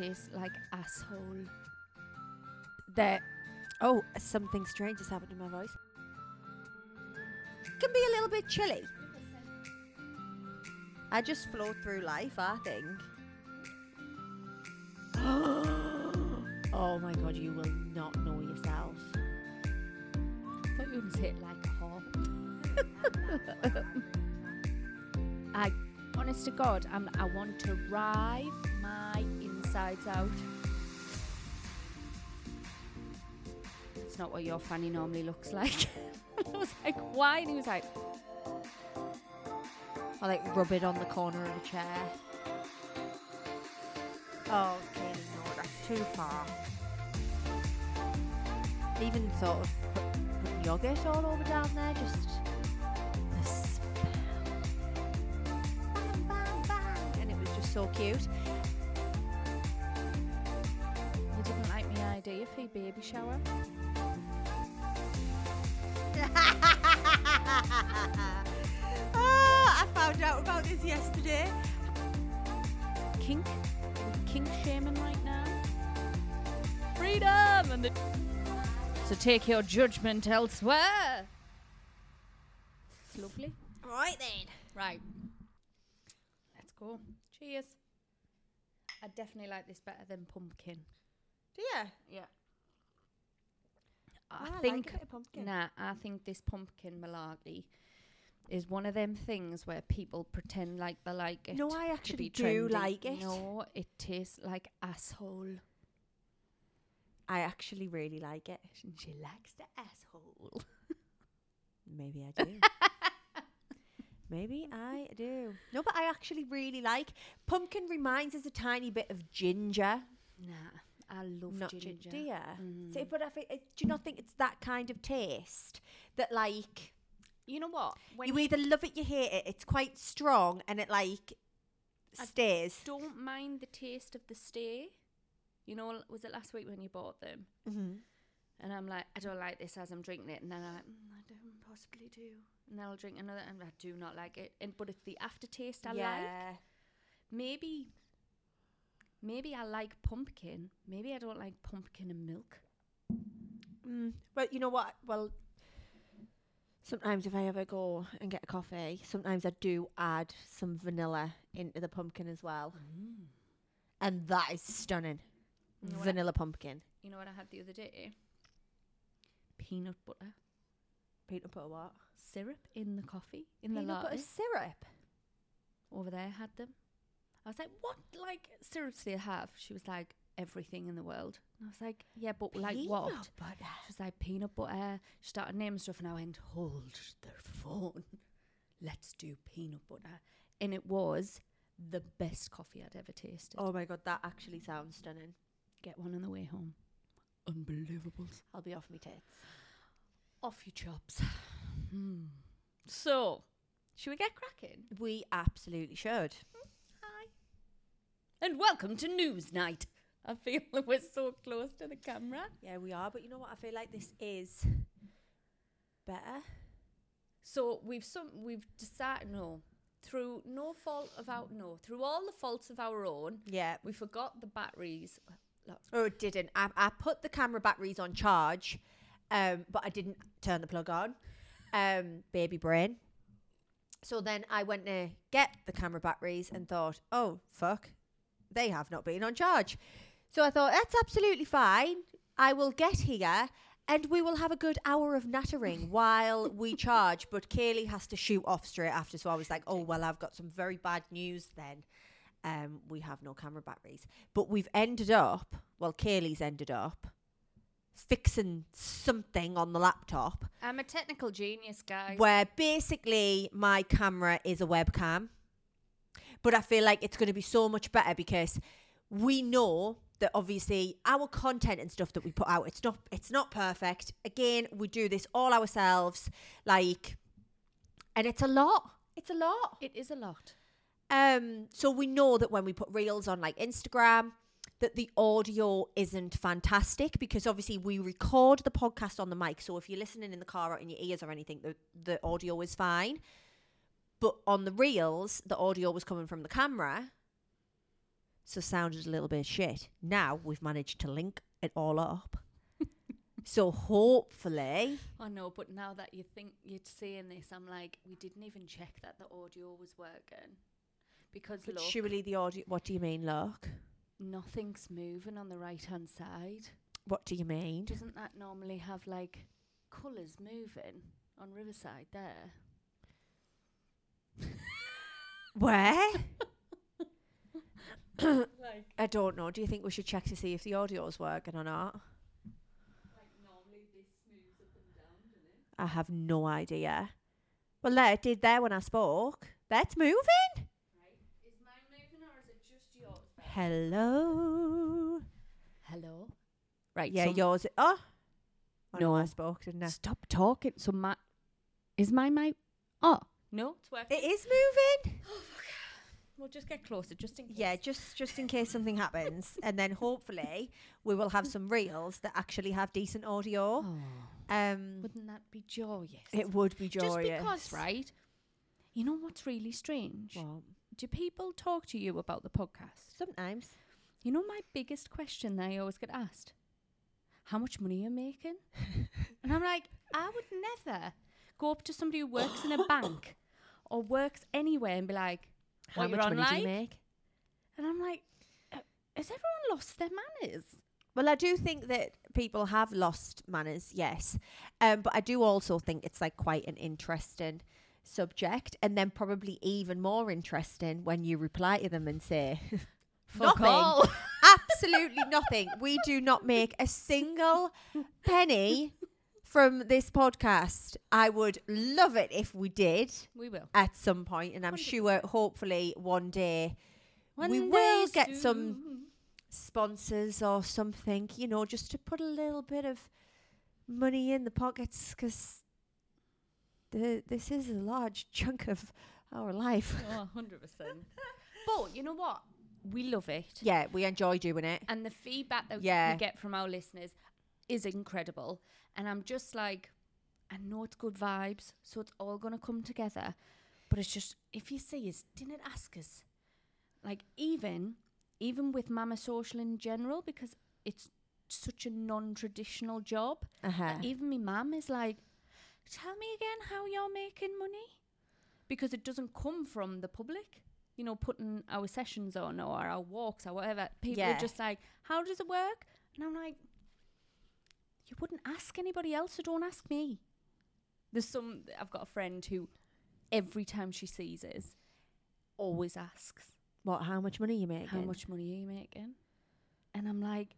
tastes like asshole. That Oh, something strange has happened to my voice. Can be a little bit chilly. I just float through life, I think. oh my god, you will not know yourself. I thought you were going to say it like a hawk. I, honest to God, I'm, I want to rive my insides out. It's not what your fanny normally looks like. I was like, why? And he was like, I like rub it on the corner of a chair. Oh, okay, no, that's too far. Even sort of put, putting yogurt all over down there, just. And it was just so cute. Baby shower? oh, I found out about this yesterday. Kink? Kink shaming right now? Freedom! And the so take your judgment elsewhere. It's lovely. Right then. Right. Let's go. Cheers. I definitely like this better than pumpkin. Do you? Yeah. I ah, I like a think pumpkin. nah, I mm. think this pumpkin malarkey is one of them things where people pretend like they like it. No, I actually do trendy. like it. No, it tastes like asshole. I actually really like it. And she likes the asshole. Maybe I do. Maybe I do. No, but I actually really like pumpkin. Reminds us a tiny bit of ginger. Nah, I love Not ginger. ginger. Do you? Mm. So, but I think, do you not think it's that kind of taste that like You know what? When you either love it, you hate it. It's quite strong, and it like I stays. don't mind the taste of the stay. You know, was it last week when you bought them? Mm-hmm. And I'm like, I don't like this as I'm drinking it, and then I'm like, mm, I don't possibly do. And then I'll drink another, and I do not like it. And but it's the aftertaste I like. Maybe, maybe I like pumpkin. Maybe I don't like pumpkin and milk. Mm. But you know what? Well, sometimes if I ever go and get a coffee, sometimes I do add some vanilla into the pumpkin as well, and that is stunning. You know what I- vanilla pumpkin. You know what I had the other day? Peanut butter Peanut butter what? syrup in the coffee in the Peanut butter latte. syrup. over there had them. I was like, what like seriously, you have? She was like, everything in the world. And I was like, yeah, but like what? Peanut butter. She was like, peanut butter. She started naming stuff, and I went, hold the phone. Let's do peanut butter. And it was the best coffee I'd ever tasted. Oh my god, that actually sounds stunning. Get one on the way home. Unbelievable. I'll be off me tits. Off your chops. Hmm. So, should we get cracking? We absolutely should. And welcome to News Night. I feel that we're so close to the camera. Yeah, we are. But you know what? I feel like this is better. So we've some we've decided no through no fault of our no through all the faults of our own Yeah. we forgot the batteries. Look, Oh, it didn't. I, I put the camera batteries on charge, um, but I didn't turn the plug on. Um, baby brain. So then I went to get the camera batteries and thought, oh, fuck, they have not been on charge. So I thought, that's absolutely fine. I will get here and we will have a good hour of nattering while we charge. But Kayleigh has to shoot off straight after. So I was like, oh, well, I've got some very bad news then. Um, we have no camera batteries. But we've ended up, well, Kayleigh's ended up fixing something on the laptop I'm a technical genius, guys. where basically my camera is a webcam. But I feel like it's going to be so much better because we know that obviously our content and stuff that we put out it's not it's not perfect. Again, we do this all ourselves like and it's a lot. It's a lot. it is a lot. Um, so we know that when we put reels on like Instagram, that the audio isn't fantastic because obviously we record the podcast on the mic. So if you're listening in the car or in your ears or anything, the, the audio is fine. But on the reels, the audio was coming from the camera. so sounded a little bit shit. Now we've managed to link it all up. so hopefully, I know, but now that you think you're saying this, I'm like, we didn't even check that the audio was working. Because but look, surely the audio. What do you mean, look? nothing's moving on the right hand side. What do you mean? Doesn't that normally have like colours moving on Riverside there? Where? like, I don't know. Do you think we should check to see if the audio's working or not? like normally this moves up and down, doesn't it? I have no idea. Well, there it did there when I spoke. That's moving. Right? Is mine moving or is it just yours? Hello. Hello. Right. Yeah, so yours. Oh, I know I spoke, didn't I? Stop talking. So my is my mic? Oh no, it's working. It is moving. We'll just get closer, just in case. Yeah, just just in case something happens, and then hopefully we will have some reels that actually have decent audio. Oh, Um, wouldn't that be joyous? it would be joyous. Just because, right? You know what's really strange? Well, Do people talk to you about the podcast? sometimes. You know my biggest question that I always get asked? How much money are you making? and I'm like, I would never go up to somebody who works in a bank or works anywhere and be like, How much money do you make? And I'm like, uh, has everyone lost their manners? Well, I do think that people have lost manners, yes. Um, but I do also think it's like quite an interesting subject, and then probably even more interesting when you reply to them and say, Fuck Nothing. absolutely nothing. We do not make a single penny from this podcast. I would love it if we did we will. at some point, and I'm 100%. sure hopefully one day One We day will get some- sponsors or something, you know, just to put a little bit of money in the pockets because the this is a large chunk of our life. Oh, 100%. but you know what? We love it. Yeah, we enjoy doing it. And the feedback that Yeah. we get from our listeners is incredible. And I'm just like, I know it's good vibes, so it's all going to come together. But it's just, if you see us, didn't ask us. Like, even, even with Mamma Social in general, because it's such a non traditional job, Uh-huh. that even my mum is like, tell me again how you're making money. Because it doesn't come from the public. You know, putting our sessions on or our walks or whatever. People Yeah. are just like, how does it work? And I'm like, you wouldn't ask anybody else, so don't ask me. There's some, I've got a friend who every time she sees us, always asks, What? How much money are you making? how much money are you making? And I'm like,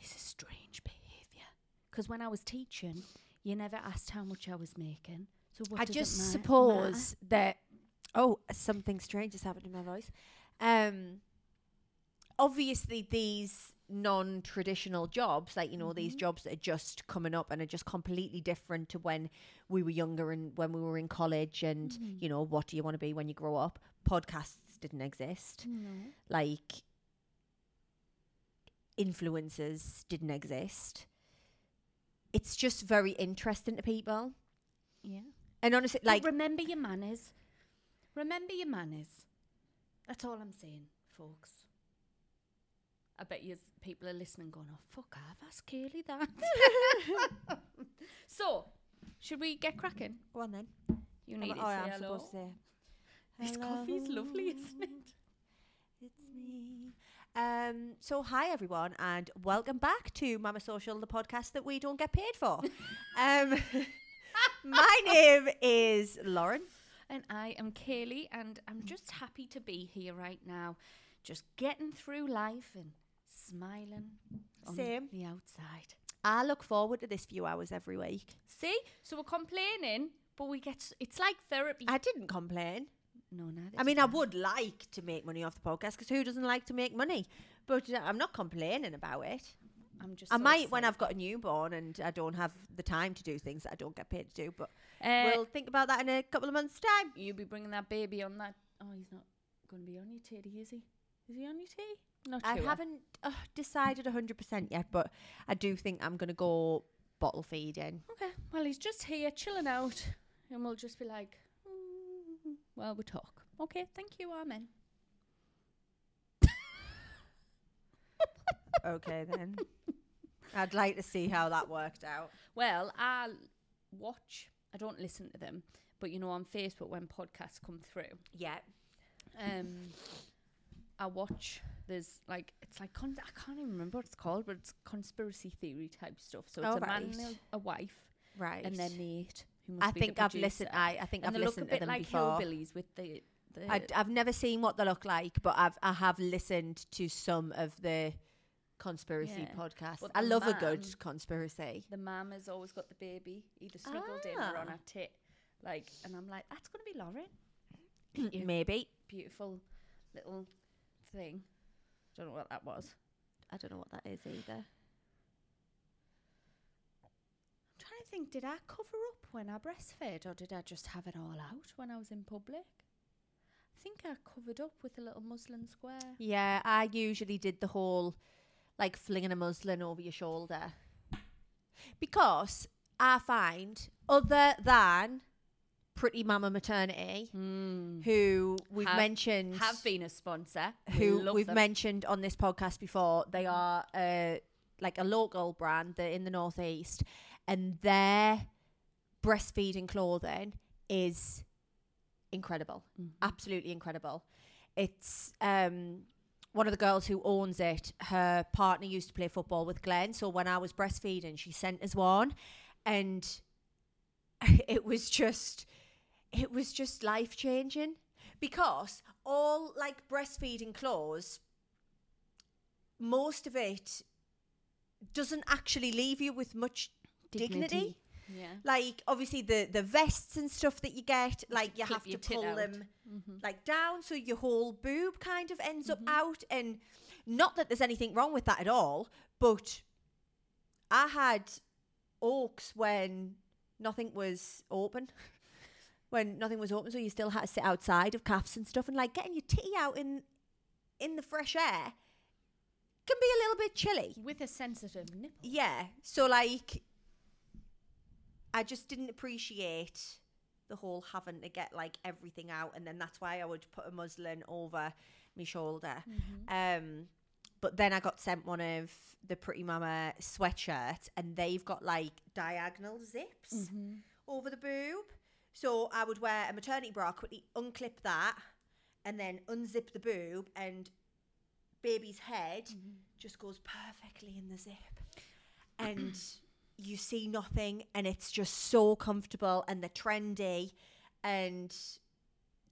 this is strange behaviour. Because when I was teaching, you never asked how much I was making. So what I just suppose that. Oh, something strange has happened in my voice. Um, obviously these non-traditional jobs, like you know these Mhm. jobs that are just coming up and are just completely different to when we were younger and when we were in college, and Mhm. you know what do you want to be when you grow up? Podcasts didn't exist. No. Like influencers didn't exist. It's just very interesting to people. Yeah. And honestly, Like, like remember your manners. Remember your manners. That's all I'm saying, folks. I bet you people are listening going, oh, fuck, I've asked Kayleigh that. so, should we get cracking? go on then. You need to oh, say I'm hello. supposed to say. This coffee's lovely, isn't it? It's me. Um, so hi everyone and welcome back to Mamma Social, the podcast that we don't get paid for. um, my name is Lauren. And I am Kayleigh, and I'm just happy to be here right now, just getting through life and smiling on Same. the outside. I look forward to this few hours every week. See, so we're complaining, but we get s- it's like therapy. I didn't complain. no, neither. I mean, I would like to make money off the podcast because who doesn't like to make money? But uh, I'm not complaining about it. I'm just. I so might when. I've got a newborn and I don't have the time to do things that I don't get paid to do. But Uh, we'll think about that in a couple of months' time. you'll be bringing that baby on that. Oh, he's not going to be on your titty, is he? Is he on your titty? Not I sure. haven't uh, decided 100% yet, but I do think I'm going to go bottle feeding. Okay. Well, he's just here chilling out, and we'll just be like, mm, well, we talk. Okay. Thank you. Amen. Okay, then. I'd like to see how that worked out. Well, I watch. I don't listen to them, but you know, on Facebook when podcasts come through, Yeah. um, I watch. There's like it's like con- I can't even remember what it's called, but it's conspiracy theory type stuff. So it's Oh, a man and a, a wife Right. and their mate. Who must I think I've listened. I, I think and I've a listened to bit them like before. hillbillies with the. the I, have never seen what they look like, but I've I have listened to some of the conspiracy Yeah. podcasts. But I love a man- good conspiracy. the mum has always got the baby either snuggled in or on Ah. her tit, like, and I'm like, that's gonna be Lauren. Maybe beautiful little thing. Don't know what that was. I don't know what that is either. I'm trying to think, did I cover up when I breastfed or did I just have it all out when I was in public? I think I covered up with a little muslin square. Yeah, I usually did the whole like flinging a muslin over your shoulder because I find other than Pretty Mama Maternity, Mm. who we've Have- mentioned, Have been a sponsor. Who we've them. mentioned on this podcast before. They are uh, like a local brand. They're in the northeast, and their breastfeeding clothing is incredible, Mhm. absolutely incredible. It's um, one of the girls who owns it. Her partner used to play football with Glenn, so when I was breastfeeding, she sent us one, and it was just, it was just life changing because all like breastfeeding clothes, most of it doesn't actually leave you with much dignity. Yeah. Like obviously the the vests and stuff that you get, like you have to pull out. them Mm-hmm. like down so your whole boob kind of ends up Mhm. out and not that there's anything wrong with that at all, but I had oaks when nothing was open. when nothing was open, so you still had to sit outside of calves and stuff, and like getting your titty out in in the fresh air can be a little bit chilly. With a sensitive nipple. Yeah. So like I just didn't appreciate the whole having to get like everything out and then that's why I would put a muslin over my shoulder. Mm-hmm. Um but then I got sent one of the Pretty Mama sweatshirts and they've got like diagonal zips Mm-hmm. over the boob. So I would wear a maternity bra, quickly unclip that and then unzip the boob and baby's head Mm-hmm. just goes perfectly in the zip. And you see nothing and it's just so comfortable and they're trendy and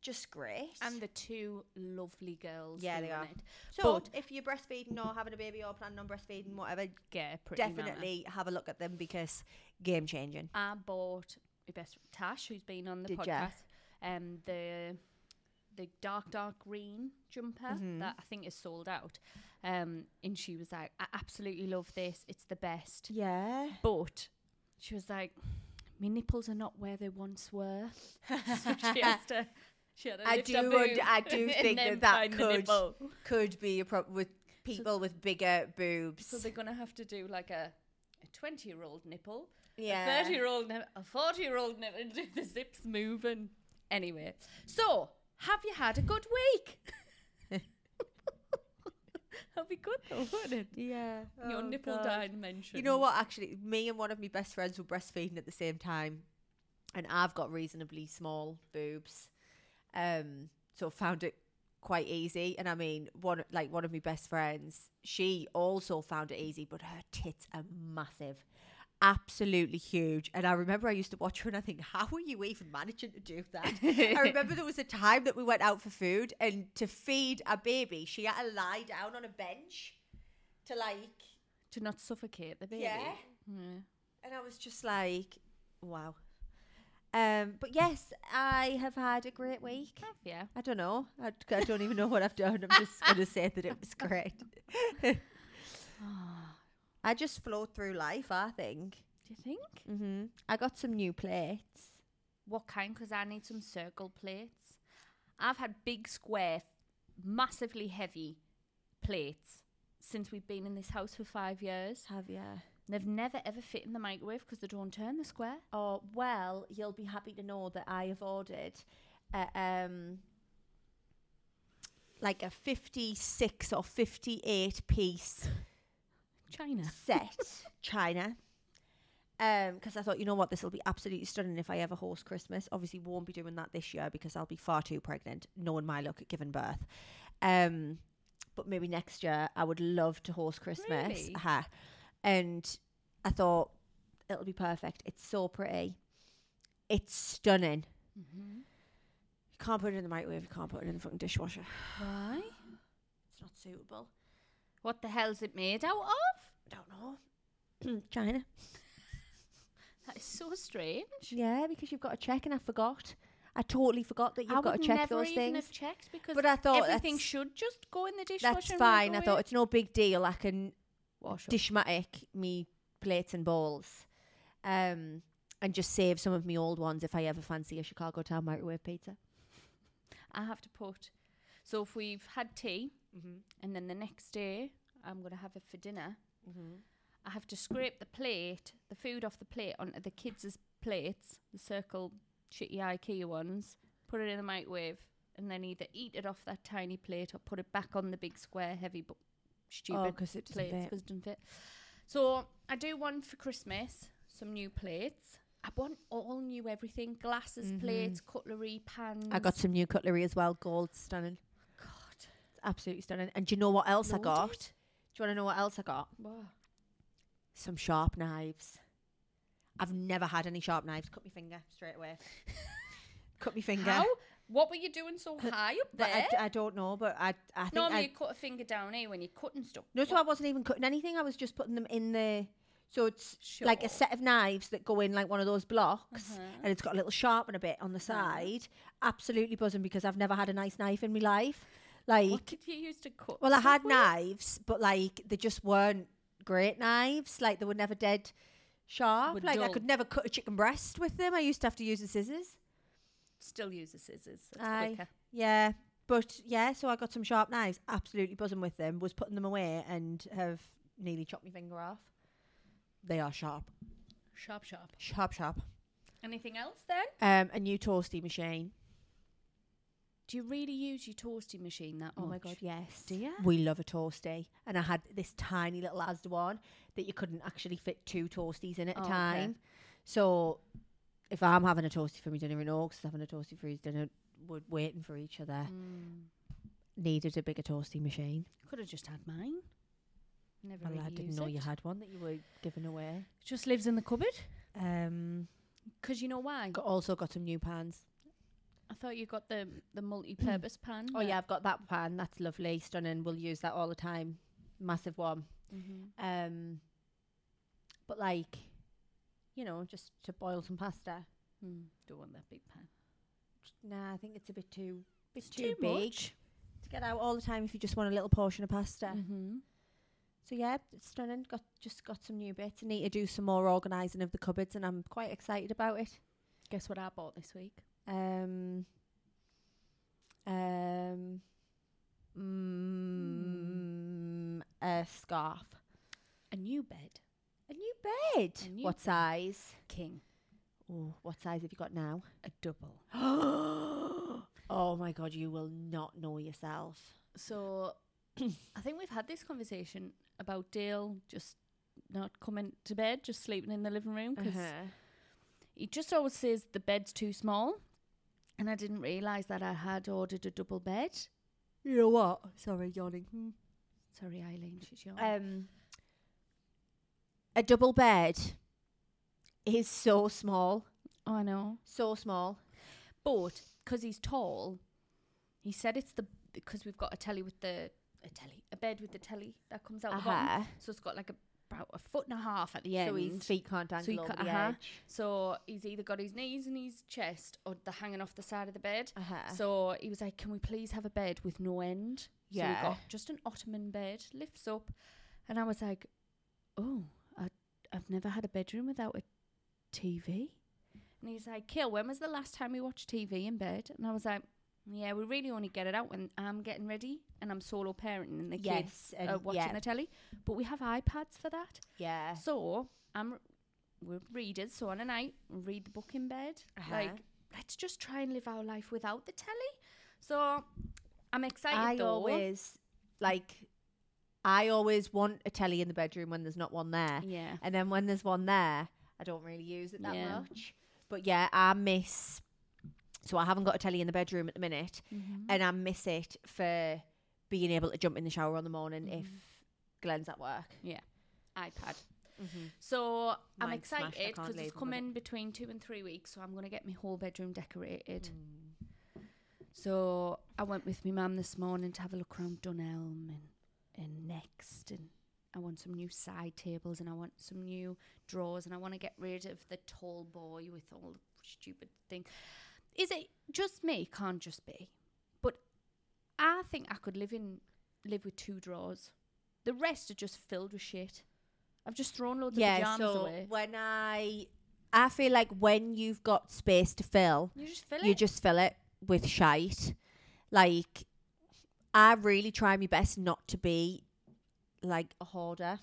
just great. And the two lovely girls. Yeah, they are. It. so but- if you're breastfeeding or having a baby or planning on breastfeeding, whatever, Get a pretty mama. definitely have a look at them because game changing. I bought my best Tash, who's been on the Did ya? podcast, um, the the dark dark green jumper Mhm. that I think is sold out. Um, and she was like, I absolutely love this. It's the best. Yeah. But she was like, my nipples are not where they once were. so she has to. She had to I do und- I do think that that could- Could be a problem with people with bigger boobs. So they're gonna have to do like a a twenty year old nipple, yeah. a thirty year old nipple, a forty year old and do the zips moving. Anyway, so have you had a good week? That'd be good though, wouldn't it? Yeah. Your Oh, nipple God. dimension. You know what? Actually, me and one of my best friends were breastfeeding at the same time, and I've got reasonably small boobs, um, so found it quite easy. And I mean, one like one of my best friends, she also found it easy, but her tits are massive, absolutely huge. And I remember I used to watch her, and I think, how are you even managing to do that? I remember there was a time that we went out for food, and to feed a baby, she had to lie down on a bench to like to not suffocate the baby. Yeah. Yeah. And I was just like, wow. Um, but yes, I have had a great week. Have yeah. I don't know. I, I don't even know what I've done. I'm just going to say that it was great. I just flowed through life, I think. Do you think? hmm I got some new plates. What kind? Because I need some circle plates. I've had big square, massively heavy plates since we've been in this house for five years. Have you? They've never ever fit in the microwave because they don't turn the square. Oh, well, you'll be happy to know that I have ordered a, um, like a 56 or 58 piece China. set China. Um, because I thought, you know what, this will be absolutely stunning if I ever host Christmas. Obviously, won't be doing that this year because I'll be far too pregnant, knowing my luck at giving birth. Um, but maybe next year I would love to host Christmas. Really? Uh-huh. And I thought it'll be perfect. It's so pretty. It's stunning. Mm-hmm. You can't put it in the microwave. You can't put it in the fucking dishwasher. Why? It's not suitable. What the hell's it made out of? I don't know. China. That is so strange. Yeah, because you've got to check, and I forgot. I totally forgot that you've I got to check those even things. have checked because But I thought everything should just go in the dishwasher. that's fine. I thought it's no big deal. I can Wash dishmatic me plates and bowls, um, and just save some of my old ones if I ever fancy a Chicago Town microwave pizza. I have to put. So if we've had tea Mm-hmm. and then the next day I'm gonna have it for dinner, Mm-hmm. I have to scrape the plate, the food off the plate onto the kids' plates, the circle shitty IKEA ones, put it in the microwave, and then either eat it off that tiny plate or put it back on the big square heavy bu- stupid Oh, because it plates because it doesn't fit. So I do one for Christmas, some new plates. I want all new everything: glasses, Mhm. plates, cutlery, pans. I got some new cutlery as well. Gold, stunning. Absolutely stunning. And do you know what else I got? Do you want to know what else I got? Wow. Some sharp knives. I've never had any sharp knives. Cut my finger straight away. cut my finger. How? What were you doing so high up there? I, I don't know, but I I think Normally I, you cut a finger down here when you're cutting stuff. no. So I wasn't even cutting anything. I was just putting them in the. So it's like a set of knives that go in like one of those blocks, Uh-huh. and it's got a little sharpener bit on the side. Absolutely buzzing because I've never had a nice knife in my life. Like, What did you use to cut? well, I had with? knives, but like they just weren't great knives. Like they were never dead sharp. Were like I could never cut a chicken breast with them. I used to have to use the scissors. Still use the scissors. Aye. Yeah. But yeah, so I got some sharp knives, absolutely buzzing with them, was putting them away and have nearly chopped my finger off. They are sharp. Sharp, sharp. Sharp, sharp. Anything else then? Um, a new toasty machine. Do you really use your toasty machine that Oh my much? god, yes. Do ya? We love a toasty. And I had this tiny little Asda one that you couldn't actually fit two toasties in at Oh, a okay. time. So if I'm having a toasty for my dinner and Oaks having a toasty for his dinner, we're waiting for each other. Mm. Needed a bigger toasty machine. Could have just had mine. Never Well, really I didn't know it. you had one that you were giving away. Just lives in the cupboard. Um, Because you know why? got, also got some new pans. I thought you got the the multi-purpose pan. Oh yeah, I've got that pan. That's lovely, stunning. We'll use that all the time. Massive one. Mm-hmm. Um, but like, you know, just to boil some pasta. Mm, don't want that big pan. Nah, I think it's a bit too bit It's too, too big to get out all the time if you just want a little portion of pasta. Mm-hmm. So yeah, it's stunning. Got just got some new bits. I need to do some more organising of the cupboards, and I'm quite excited about it. Guess what I bought this week? Um, um, mm, a scarf, A new bed. a new bed. A new what bed. size? King. Oh, what size have you got now? A double. oh my god, you will not know yourself. So I think we've had this conversation about Dale just not coming to bed, just sleeping in the living room because Uh-huh. he just always says the bed's too small. And I didn't realise that I had ordered a double bed. You know what? Sorry, yawning. Hmm. Sorry, Eileen, she's yawning. Um, a double bed is so small, oh, I know. so small. But because he's tall, he said it's the because we've got a telly with the a telly, a bed with the telly that comes out the bottom. Uh-huh. So it's got like a, about a foot and a half at the end. So his feet can't dangle he over ca- the uh-huh. edge. So he's either got his knees and his chest or they're hanging off the side of the bed. Uh-huh. So he was like, Can we please have a bed with no end? So Yeah. we got just an ottoman bed, lifts up. And I was like, Oh, I, I've never had a bedroom without a TV. And he's like, Kill, when was the last time we watched TV in bed? And I was like, Yeah, we really only get it out when I'm getting ready and I'm solo parenting and the kids and are watching yeah, the telly. But we have iPads for that. yeah. So I'm we're readers, so on a night read the book in bed. Uh-huh. Like let's just try and live our life without the telly. So I'm excited I though. always like. I always want a telly in the bedroom when there's not one there. Yeah. And then when there's one there, I don't really use it that Yeah. much. But yeah, I miss. So I haven't got a telly in the bedroom at the minute, Mm-hmm. and I miss it for being able to jump in the shower on the morning if Mhm. Glenn's at work. Yeah, iPad. So I'm Mine's smashed, I excited because it's them with it. coming between two and three weeks. So I'm going to get my whole bedroom decorated. Mm. So I went with my mum this morning to have a look around Dunelm and, and Next. And I want some new side tables and I want some new drawers and I want to get rid of the tall boy with all the stupid thing. Is it just me? Can't just be. But I think I could live in live with two drawers. The rest are just filled with shit. I've just thrown loads of Yeah. pajamas So away. when I, I feel like when you've got space to fill, You just fill you it. just fill it with shite. Like, I really try my best not to be like a hoarder.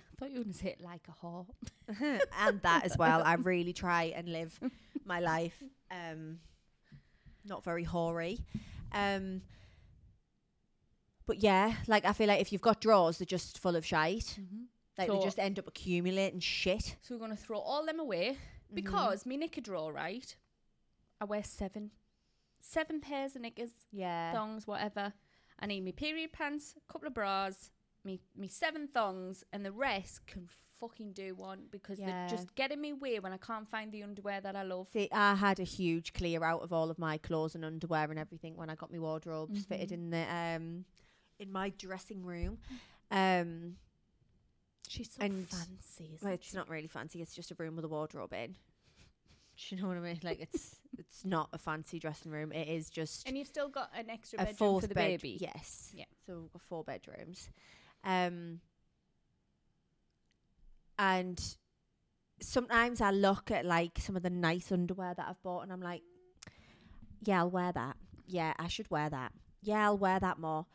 I thought you were to say it like a whore. and that as well. I really try and live my life um not very hoary. Um but yeah, like I feel like if you've got drawers, they're just full of shite. Like they just end up accumulating shit. So we're going to throw all them away Mm-hmm. because me knicker drawer, right? I wear seven. Seven pairs of knickers, Yeah. thongs, whatever. I need me period pants, a couple of bras, me me seven thongs, and the rest can fucking do one because Yeah. they're just getting me weird when I can't find the underwear that I love. See, I had a huge clear out of all of my clothes and underwear and everything when I got my wardrobes fitted Mhm. in the um in my dressing room. Um She's so And- fancy, isn't Well, it's she? not really fancy. It's just a room with a wardrobe in. Do you know what I mean? Like it's it's not a fancy dressing room. It is just And you've still got an extra a bedroom fourth for the bed. baby. Yes. Yeah. So we've got four bedrooms. Um. And sometimes I look at like some of the nice underwear that I've bought, and I'm like, yeah, I'll wear that. Yeah, I should wear that. Yeah, I'll wear that more.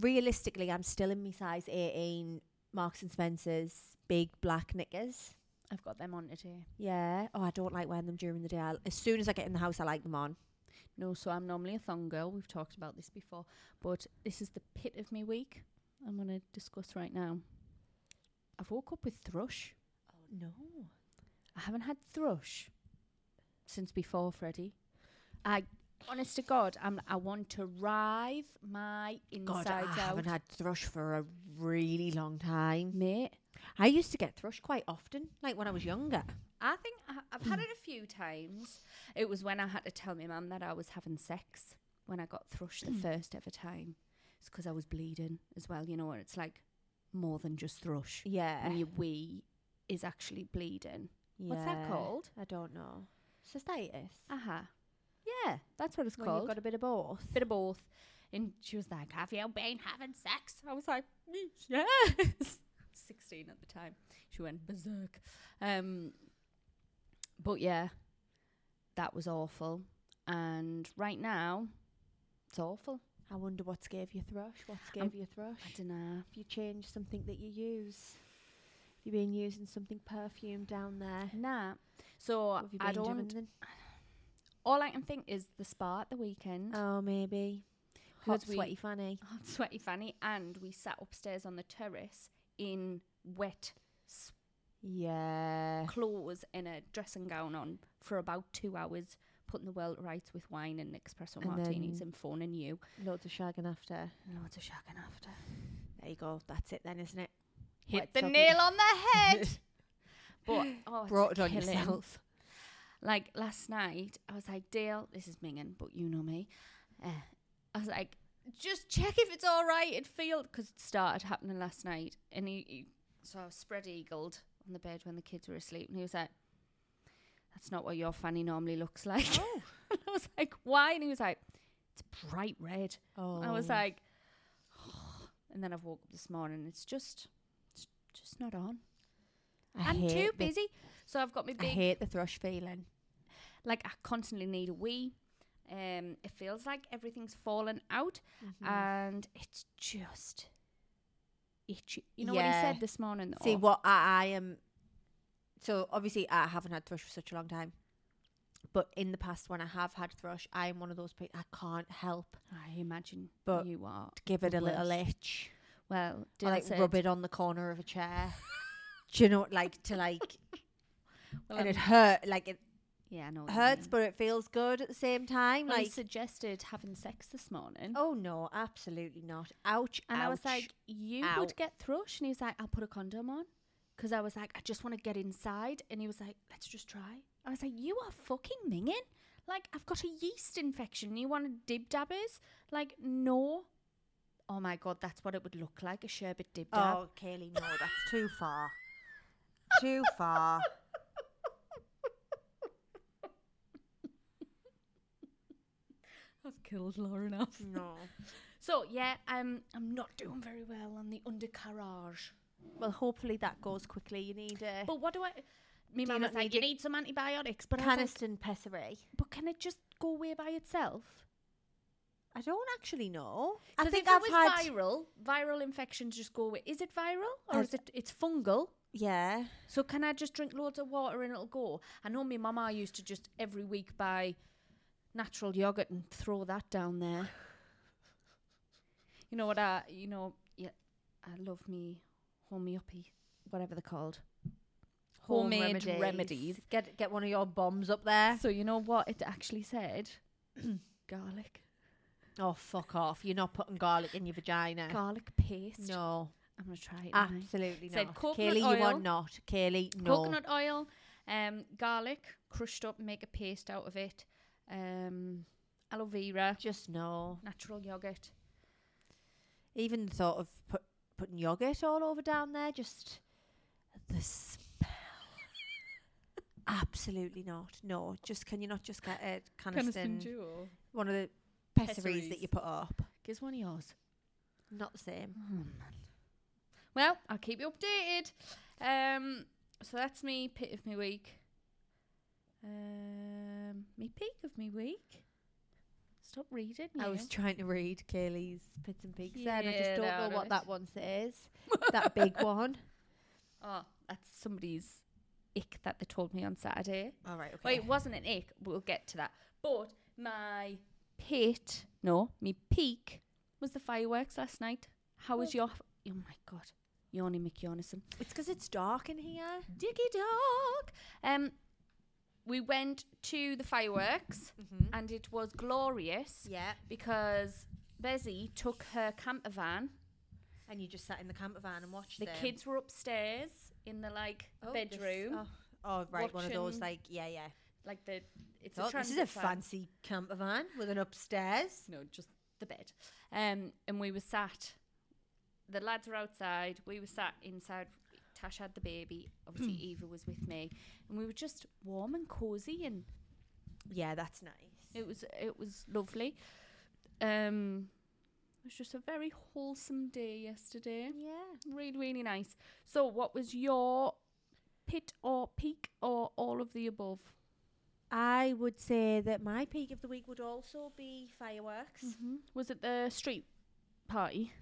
Realistically, I'm still in my size 18 Marks and Spencer's big black knickers. I've got them on today. Yeah. Oh, I don't like wearing them during the day. I'll, as soon as I get in the house, I like them on. No, so I'm normally a thong girl. We've talked about this before, but this is the pit of me week. I'm going to discuss right now. I've woke up with thrush. Oh no. I haven't had thrush since before Freddie. I, honest to God, I'm. I want to rive my insides God, I out, haven't had thrush for a really long time. mate. I used to get thrush quite often, like when I was younger. I think I, I've had it a few times. It was when I had to tell my mum that I was having sex when I got thrush the first ever time. It's because I was bleeding as well, you know, and it's like more than just thrush. Yeah. And your wee is actually bleeding. What's that called? I don't know. Cystitis. Uh huh. Yeah, that's what it's When called. you've got a bit of both. bit of both. And she was like, Have you been having sex? I was like, Yes. 16 at the time. She went berserk. Um, but yeah, that was awful. And right now, it's awful. I wonder what's gave you thrush. What's Um, gave you thrush? I don't know. Have you changed something that you use? Have you been using something perfumed down there? Nah. So have you been I don't. All I can think is the spa at the weekend. Oh, maybe. Hot, we- sweaty fanny. hot, sweaty fanny, and we sat upstairs on the terrace in wet Yeah. clothes and a dressing gown on for about two hours, putting the world right with wine and espresso And martinis and phoning you. Loads of shagging after. Loads of shagging after. There you go. That's it then, isn't it? Hit Wet the soppy. nail on the head. but oh, Brought it on killing. yourself. Like last night, I was like, Dale, this is minging, but you know me. Uh, I was like, just check if it's all right. It feel because it started happening last night, and he, he so I was spread eagled on the bed when the kids were asleep, and he was like, "That's not what your fanny normally looks like." Oh. I was like, "Why?" And he was like, "It's bright red." Oh. I was like, and then I've woke up this morning. It's just, it's just not on. I I'm too busy, so I've got my I hate the thrush feeling. like I constantly need a wee. Um, it feels like everything's fallen out, Mm-hmm. and it's just itchy. You know what he said this morning? See what I, I am. So obviously I haven't had thrush for such a long time, but in the past when I have had thrush, I am one of those people I can't help I imagine But you are. give it a little worst. itch. Well, Or like said, rub it on the corner of a chair. Do you know, like to like, well, and it I'm- hurt, like it yeah, I know what you hurts, mean. but it feels good at the same time. Well, he Like, suggested having sex this morning. oh no, absolutely not. Ouch, And I was ouch. like, you Ow. would get thrush. And he was like, I'll put a condom on. Because I was like, I just want to get inside. And he was like, let's just try. I was like, you are fucking minging. Like, I've got a yeast infection. You want to dib dabbers? Like, no. Oh my God, that's what it would look like a sherbet dib dab. oh, Kayleigh, no, that's too far. too far. I've killed Lauren off. No. So, yeah, um, I'm not doing very well on the undercarriage. Well, hopefully that goes quickly. You need a But what do I. Me mum was not like, need you need some antibiotics. But I was like, Canesten pessary. but can it just go away by itself? I don't actually know. I think if I've it was had viral, viral infections just go away. Is it viral or I- is it? It's fungal. yeah. So can I just drink loads of water and it'll go? I know my mama used to just every week buy natural yogurt and throw that down there. You know what? I you know yeah, I love me homeopathy, whatever they're called. Home Homemade remedies. Get get one of your bombs up there. So you know what it actually said? Garlic, Oh fuck off! You're not putting garlic in your vagina. garlic paste. No, I'm gonna try it. tonight. absolutely Said not. coconut Kayleigh, you are oil. not. Kayleigh, no. coconut oil, um, garlic crushed up, make a paste out of it, um, aloe vera, Just no. natural yogurt. Even the thought of put, putting yogurt all over down there, just the smell. Absolutely not. No. Just can you not just get a Canesten, Jewel. one of the pessaries that you put up? Gives one of yours. Not the same. Oh man. Well, I'll keep you updated. Um, so that's me pit of my week. Um, me peak of me week. Stop reading. I was trying to read Kayleigh's Pits and Peaks then. I just don't know no, what that one says. that big one. Oh, that's somebody's ick that they told me on Saturday. All right, okay. Well, it wasn't an ick. We'll get to that. But my pit, no, me peak was the fireworks last night. How was your? Oh my god, Yoni McYonison, It's because it's dark in here. Diggy dog. Um, we went to the fireworks Mm-hmm. and it was glorious Yeah. because Bezzy took her camper van. And you just sat in the camper van and watched The them. kids were upstairs in the like Oh, this- bedroom, oh, oh, right, one of those like yeah, yeah. like the. It's Oh, a this is a van. fancy camper van with an upstairs. No, just the bed. Um, and we were sat. The lads were outside. We were sat inside. Tash had the baby. Obviously, Eva was with me, and we were just warm and cozy, and Yeah, that's nice. it was it was lovely. Um, it was just a very wholesome day yesterday. Yeah. Really, really nice. So, what was your pit or peak or all of the above? I would say that my peak of the week would also be fireworks. Mm-hmm. Was it the street party?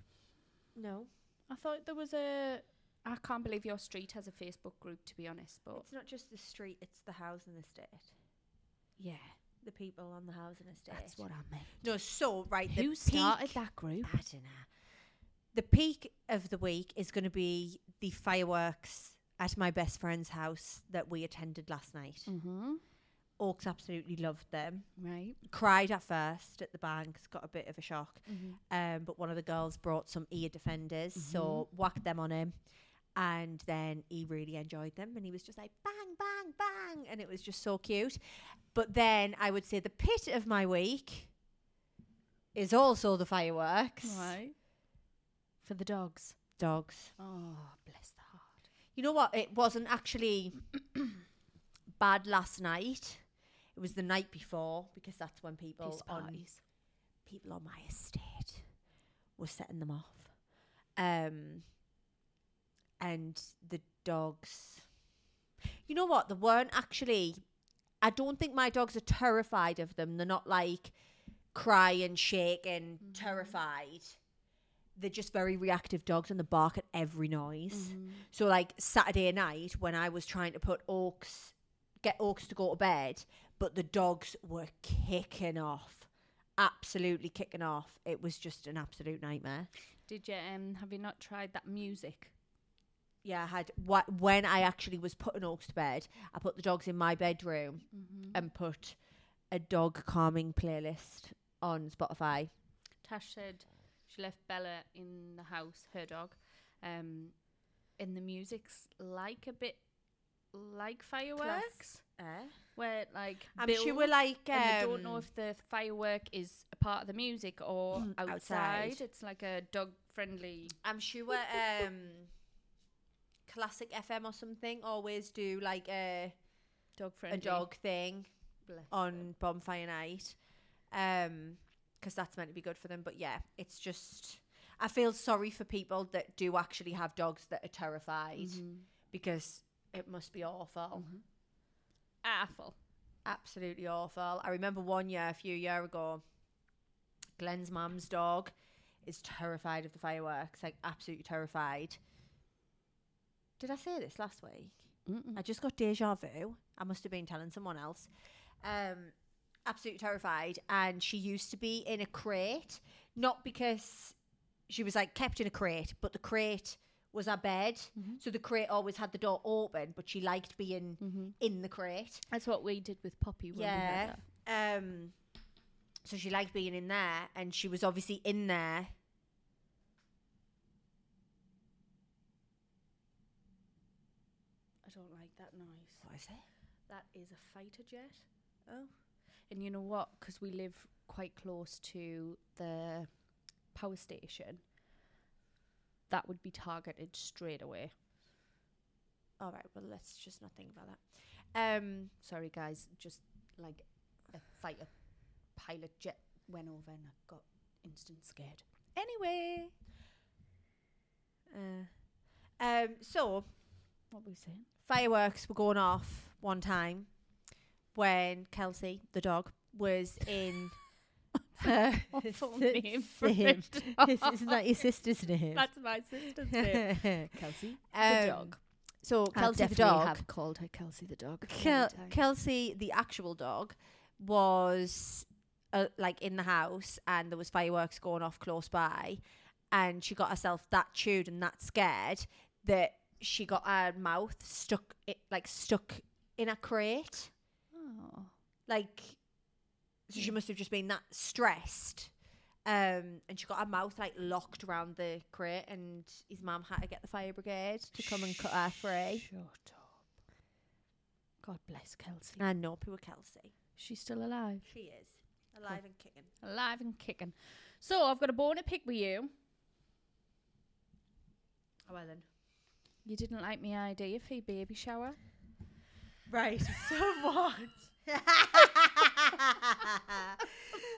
No, I thought there was a. I can't believe your street has a Facebook group, to be honest. But it's not just the street; it's the house housing estate. yeah, The people on the housing estate. that's what I meant. No, so right. the Who started peak- that group? I don't know. The peak of the week is going to be the fireworks at my best friend's house that we attended last night. Mm-hmm. Oaks absolutely loved them. Right. Cried at first at the bank, got a bit of a shock. Mm-hmm. Um, but one of the girls brought some ear defenders, so whacked them on him. And then he really enjoyed them and he was just like bang, bang, bang. And it was just so cute. But then I would say the pit of my week is also the fireworks. Right. For the dogs. Dogs. Oh, bless the heart. You know what? It wasn't actually bad last night. It was the night before because that's when people on people on my estate were setting them off. Um, and the dogs. You know what? They weren't actually. I don't think my dogs are terrified of them. They're not like crying, shaking, terrified. They're just very reactive dogs and they bark at every noise. Mm-hmm. So like Saturday night when I was trying to put Oaks, get Oaks to go to bed, but the dogs were kicking off, absolutely kicking off. It was just an absolute nightmare. Did you um have you not tried that music? Yeah, I had what when I actually was putting Oaks to bed, I put the dogs in my bedroom Mm-hmm. and put a dog calming playlist on Spotify. Tash said she left Bella in the house, her dog, um, and the music's like a bit like fireworks, where like I'm sure we're like and they don't know um, if the firework is a part of the music or Mm, outside. outside. It's like a dog friendly. I'm sure um classic FM or something always do like a Dog friendly. a dog thing Bless on bonfire night. Um because that's meant to be good for them. But yeah, it's just I feel sorry for people that do actually have dogs that are terrified Mhm. because it must be awful. Mhm. Awful. Absolutely awful. I remember one year, a few year ago, Glenn's mum's dog is terrified of the fireworks, like absolutely terrified. Did I say this last week? Mm-mm. I just got deja vu. I must have been telling someone else. Um, absolutely terrified. And she used to be in a crate, not because she was like kept in a crate, but the crate was our bed. Mhm. So the crate always had the door open, but she liked being Mm-hmm. in the crate. That's what we did with Poppy. When Yeah. We had her. Um, so she liked being in there, and she was obviously in there. Don't like that noise. What is it? That is a fighter jet. Oh, And you know what? Because we live quite close to the power station, that would be targeted straight away. all right. Well, let's just not think about that. Um, Sorry, guys. Just like a fighter pilot jet went over and I got instant scared. Anyway, uh, um. So what were we saying? Fireworks were going off one time when Kelsey, the dog, was in. her Awful sis- name for sim. a Isn't that your sister's name? That's my sister's name. Kelsey, Um, the dog. So I Kelsey the dog. have called her Kelsey the dog. Kel- Kelsey, the actual dog, was uh, like in the house, and there was fireworks going off close by, and she got herself that chewed and that scared that she got her mouth stuck, it like stuck in a crate, Oh. like. So she must have just been that stressed. Um, and she got her mouth like locked around the crate, and his mum had to get the fire brigade to come and cut her free. Shut up. God bless Kelsey. I know poor Kelsey. She's still alive. She is alive and kicking. Alive and kicking. So I've got a bone to pick with you. Oh, well then. You didn't like my idea for your baby shower. Right. So what?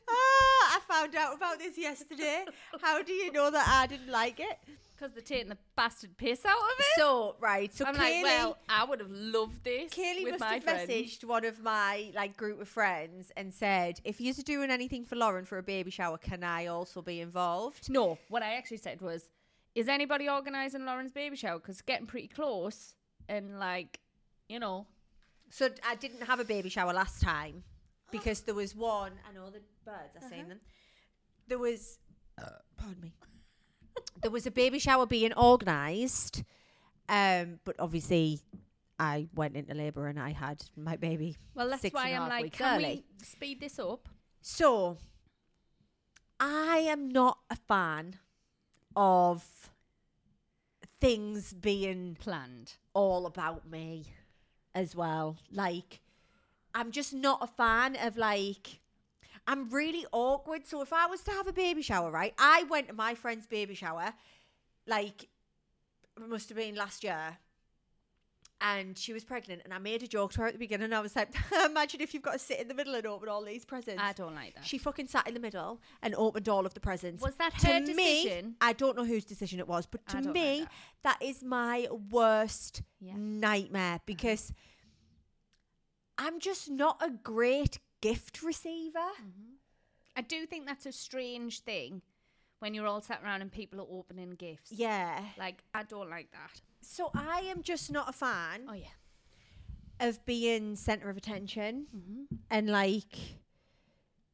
oh, I found out about this yesterday. How do you know that I didn't like it? Because they're taking the bastard piss out of it. So right, so I'm Kayleigh, like, well, I would have loved this Kayleigh with must my have friends. messaged one of my like group of friends and said, "If you're doing anything for Lauren for a baby shower, can I also be involved?" No, what I actually said was, is anybody organising Lauren's baby shower? Because it's getting pretty close. And like, you know, So I didn't have a baby shower last time because there was one. I know the birds. I've seen Uh-huh. them. There was. pardon me. there was a baby shower being organised, um, but obviously I went into labour and I had my baby. well, that's Six why and a I'm half like, weeks can early. we speed this up? So I am not a fan of things being Planned. all about me as well. Like, I'm just not a fan of like. I'm really awkward. So if I was to have a baby shower, right? I went to my friend's baby shower, like it must have been last year. And she was pregnant, and I made a joke to her at the beginning. And I was like, "Imagine if you've got to sit in the middle and open all these presents." I don't like that. She fucking sat in the middle and opened all of the presents. was that to her me, decision? I don't know whose decision it was, but to don't like me, that. that is my worst Yeah. nightmare because I'm just not a great gift receiver. Mm-hmm. I do think that's a strange thing when you're all sat around and people are opening gifts. Yeah. Like, I don't like that. So I am just not a fan Oh, yeah. of being center of attention Mm-hmm. and like Be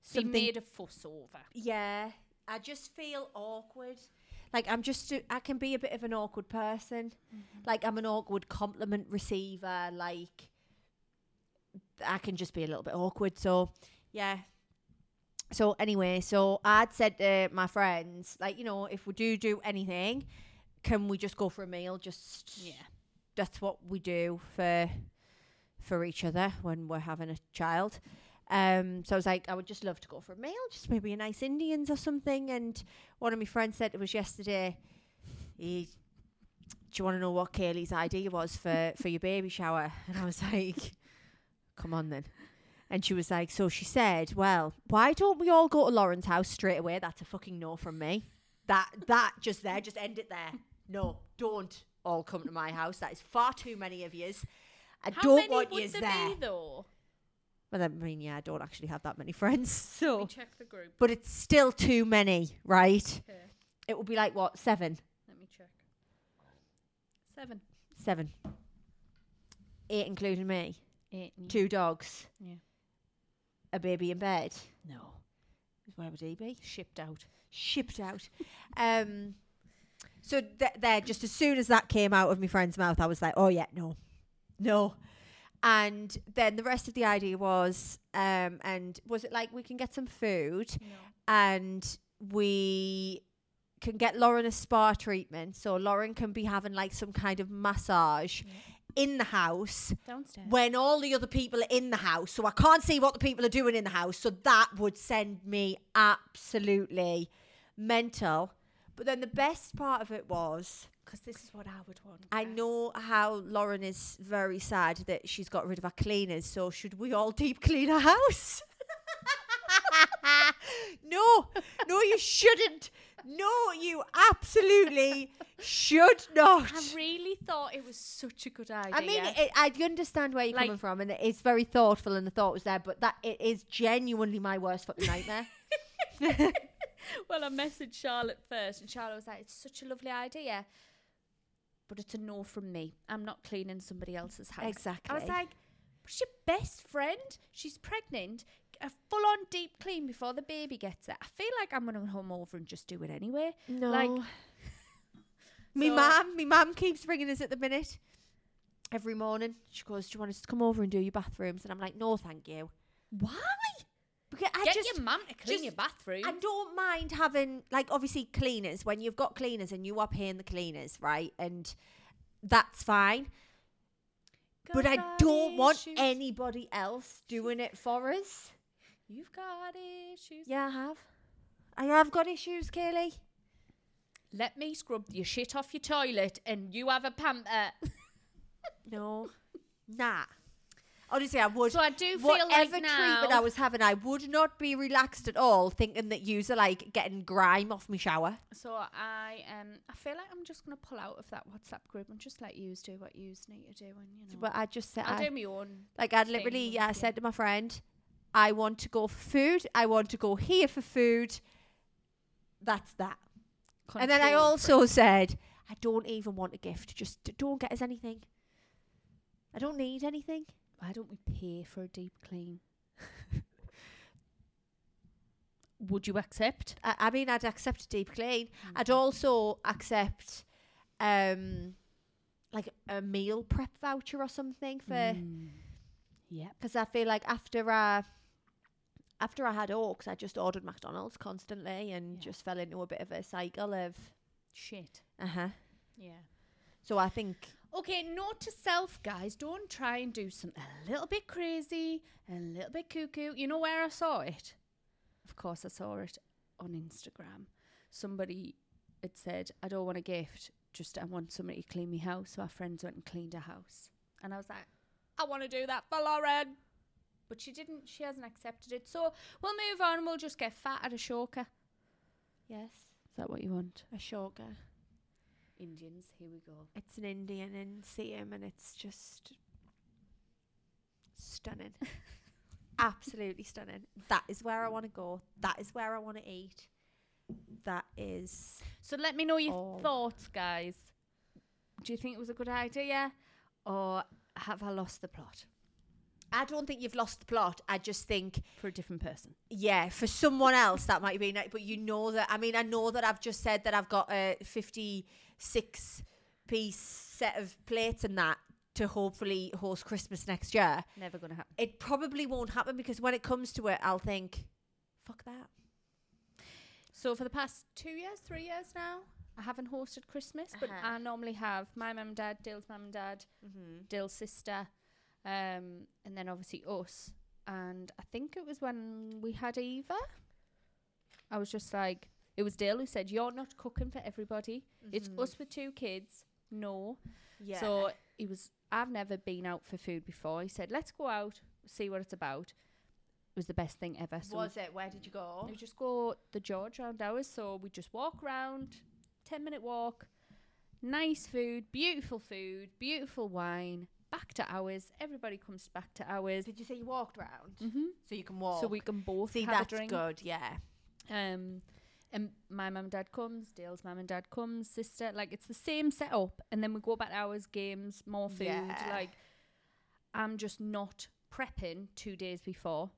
something. made a fuss over. yeah. I just feel awkward. Like I'm just a- I can be a bit of an awkward person. Mm-hmm. Like I'm an awkward compliment receiver. Like I can just be a little bit awkward. So yeah. So anyway, so I'd said to my friends, like you know, if we do do anything, can we just go for a meal? Just Yeah. that's what we do for for each other when we're having a child. Um, so I was like, I would just love to go for a meal, just maybe a nice Indians or something. And one of my friends said it was yesterday. He, do you want to know what Kayleigh's idea was for for your baby shower? And I was like, come on then. And she was like, so she said, well, why don't we all go to Lauren's house straight away? That's a fucking no from me. That that just there, just end it there. No, don't all come to my house. That is far too many of yous. I How don't many want would yous there there. be though? Well, I mean, yeah, I don't actually have that many friends, Let me so check the group. but it's still too many, right? Okay, It would be like what seven, let me check. Seven, seven, eight, including me, eight, two dogs, Yeah. a baby in bed. No, Where would he be? shipped out. Shipped out. um, so th- there, just as soon as that came out of my friend's mouth, I was like, oh yeah, no, no. And then the rest of the idea was, um, and was it like we can get some food? No. and we can get Lauren a spa treatment. So Lauren can be having like some kind of massage in the house Downstairs. when all the other people are in the house. So I can't see what the people are doing in the house. So that would send me absolutely mental. But then the best part of it was Because this is what I would want. I guys. know how Lauren is very sad that she's got rid of her cleaners. So should we all deep clean her house? no, no, you shouldn't. No, you absolutely should not. I really thought it was such a good idea. I mean, it, I understand where you're Like- coming from, and it's very thoughtful, and the thought was there. But that it is genuinely my worst fucking nightmare. well, I messaged Charlotte first, and Charlotte was like, "It's such a lovely idea, but it's a no from me. I'm not cleaning somebody else's house." exactly. I was like, "But she's your best friend. She's pregnant. A full-on deep clean before the baby gets there. I feel like I'm gonna come over and just do it anyway." no. like- me So- mum, me mum keeps ringing us at the minute. Every morning, she goes, "Do you want us to come over and do your bathrooms?" And I'm like, "No, thank you." Why? Because I Get just your mum to clean just- your bathroom. I don't mind having like obviously cleaners when you've got cleaners and you are paying the cleaners, right? And that's fine. but I don't want issues. anybody else doing it for us. You've got issues. Yeah, I have. I have got issues, Kayleigh. Let me scrub your shit off your toilet, and you have a pamper. No. nah. Honestly, I would. So I do feel Whatever like treatment. I was having, I would not be relaxed at all, thinking that yous are like getting grime off my shower. So I um I feel like I'm just gonna pull out of that WhatsApp group and just let yous do what yous need to do, and you know. But I just said, I, do my own. Like I'd literally, yeah, I said to my friend, I want to go for food. I want to go here for food. That's that. And then I control also said, I don't even want a gift. Just don't get us anything. I don't need anything. Why don't we pay for a deep clean? Would you accept? I, I mean, I'd accept a deep clean. I'd also accept, um, like a meal prep voucher or something for Mm. Yep. because I feel like after I after I had Oaks, I just ordered McDonald's constantly and Yeah. just fell into a bit of a cycle of Shit. uh huh. Yeah. So I think Okay, note to self, guys. Don't try and do something a little bit crazy, a little bit cuckoo. You know where I saw it? Of course, I saw it on Instagram. Somebody had said, I don't want a gift, just I want somebody to clean my house. So our friends went and cleaned her house. And I was like, I want to do that for Lauren. But she didn't, she hasn't accepted it. So we'll move on and we'll just get fat at a shoker. yes, Is that what you want? a shoga. Indians, here we go. It's an Indian in Siam and it's just stunning. Absolutely stunning. That is where I want to go. That is where I want to eat. That is So let me know your all. thoughts, guys. Do you think it was a good idea, or have I lost the plot? I don't think you've lost the plot. I just think, for a different person. yeah, for someone else that might be, but you know that. I mean, I know that I've just said that I've got uh, a fifty-six piece set of plates and that to hopefully host Christmas next year. Never gonna happen. It probably won't happen because when it comes to it, I'll think, fuck that. So for the past two years, three years now, I haven't hosted Christmas, but Uh-huh. I normally have my mum and dad, Dill's mum and dad, Mm-hmm. Dale's sister, um, and then obviously us. And I think it was when we had Eva. I was just like, it was Dale who said, "You're not cooking for everybody. It's us with two kids." No. Yeah. So he was. I've never been out for food before. He said, "Let's go out, see what it's about." It was the best thing ever. So was it? Where did you go? we just go the George round ours. So we just walk around, ten minute walk, nice food, beautiful food, beautiful wine. Back to ours. Everybody comes back to ours. Did you say you walked round? Mm-hmm. So you can walk. So we can both see have that's a drink. good. Yeah. Um, and my mum and dad comes, Dale's mum and dad comes, sister. Like it's the same setup, and then we go back to ours, games, more food. Yeah. Like I'm just not prepping two days before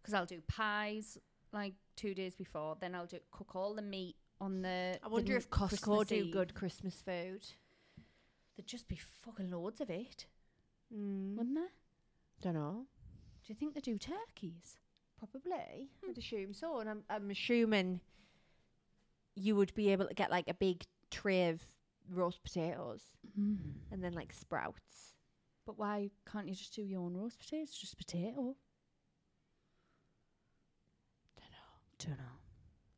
because I'll do pies like two days before. Then I'll do cook all the meat on the. I wonder the if Costco do Eve. good Christmas food. There'd just be fucking loads of it, Mm. wouldn't there? Don't know. Do you think they do turkeys? Probably. Hmm. I'd assume so. And I'm, I'm assuming you would be able to get like a big tray of roast potatoes and then like sprouts. But why can't you just do your own roast potatoes? Just potato. Don't know. Dunno.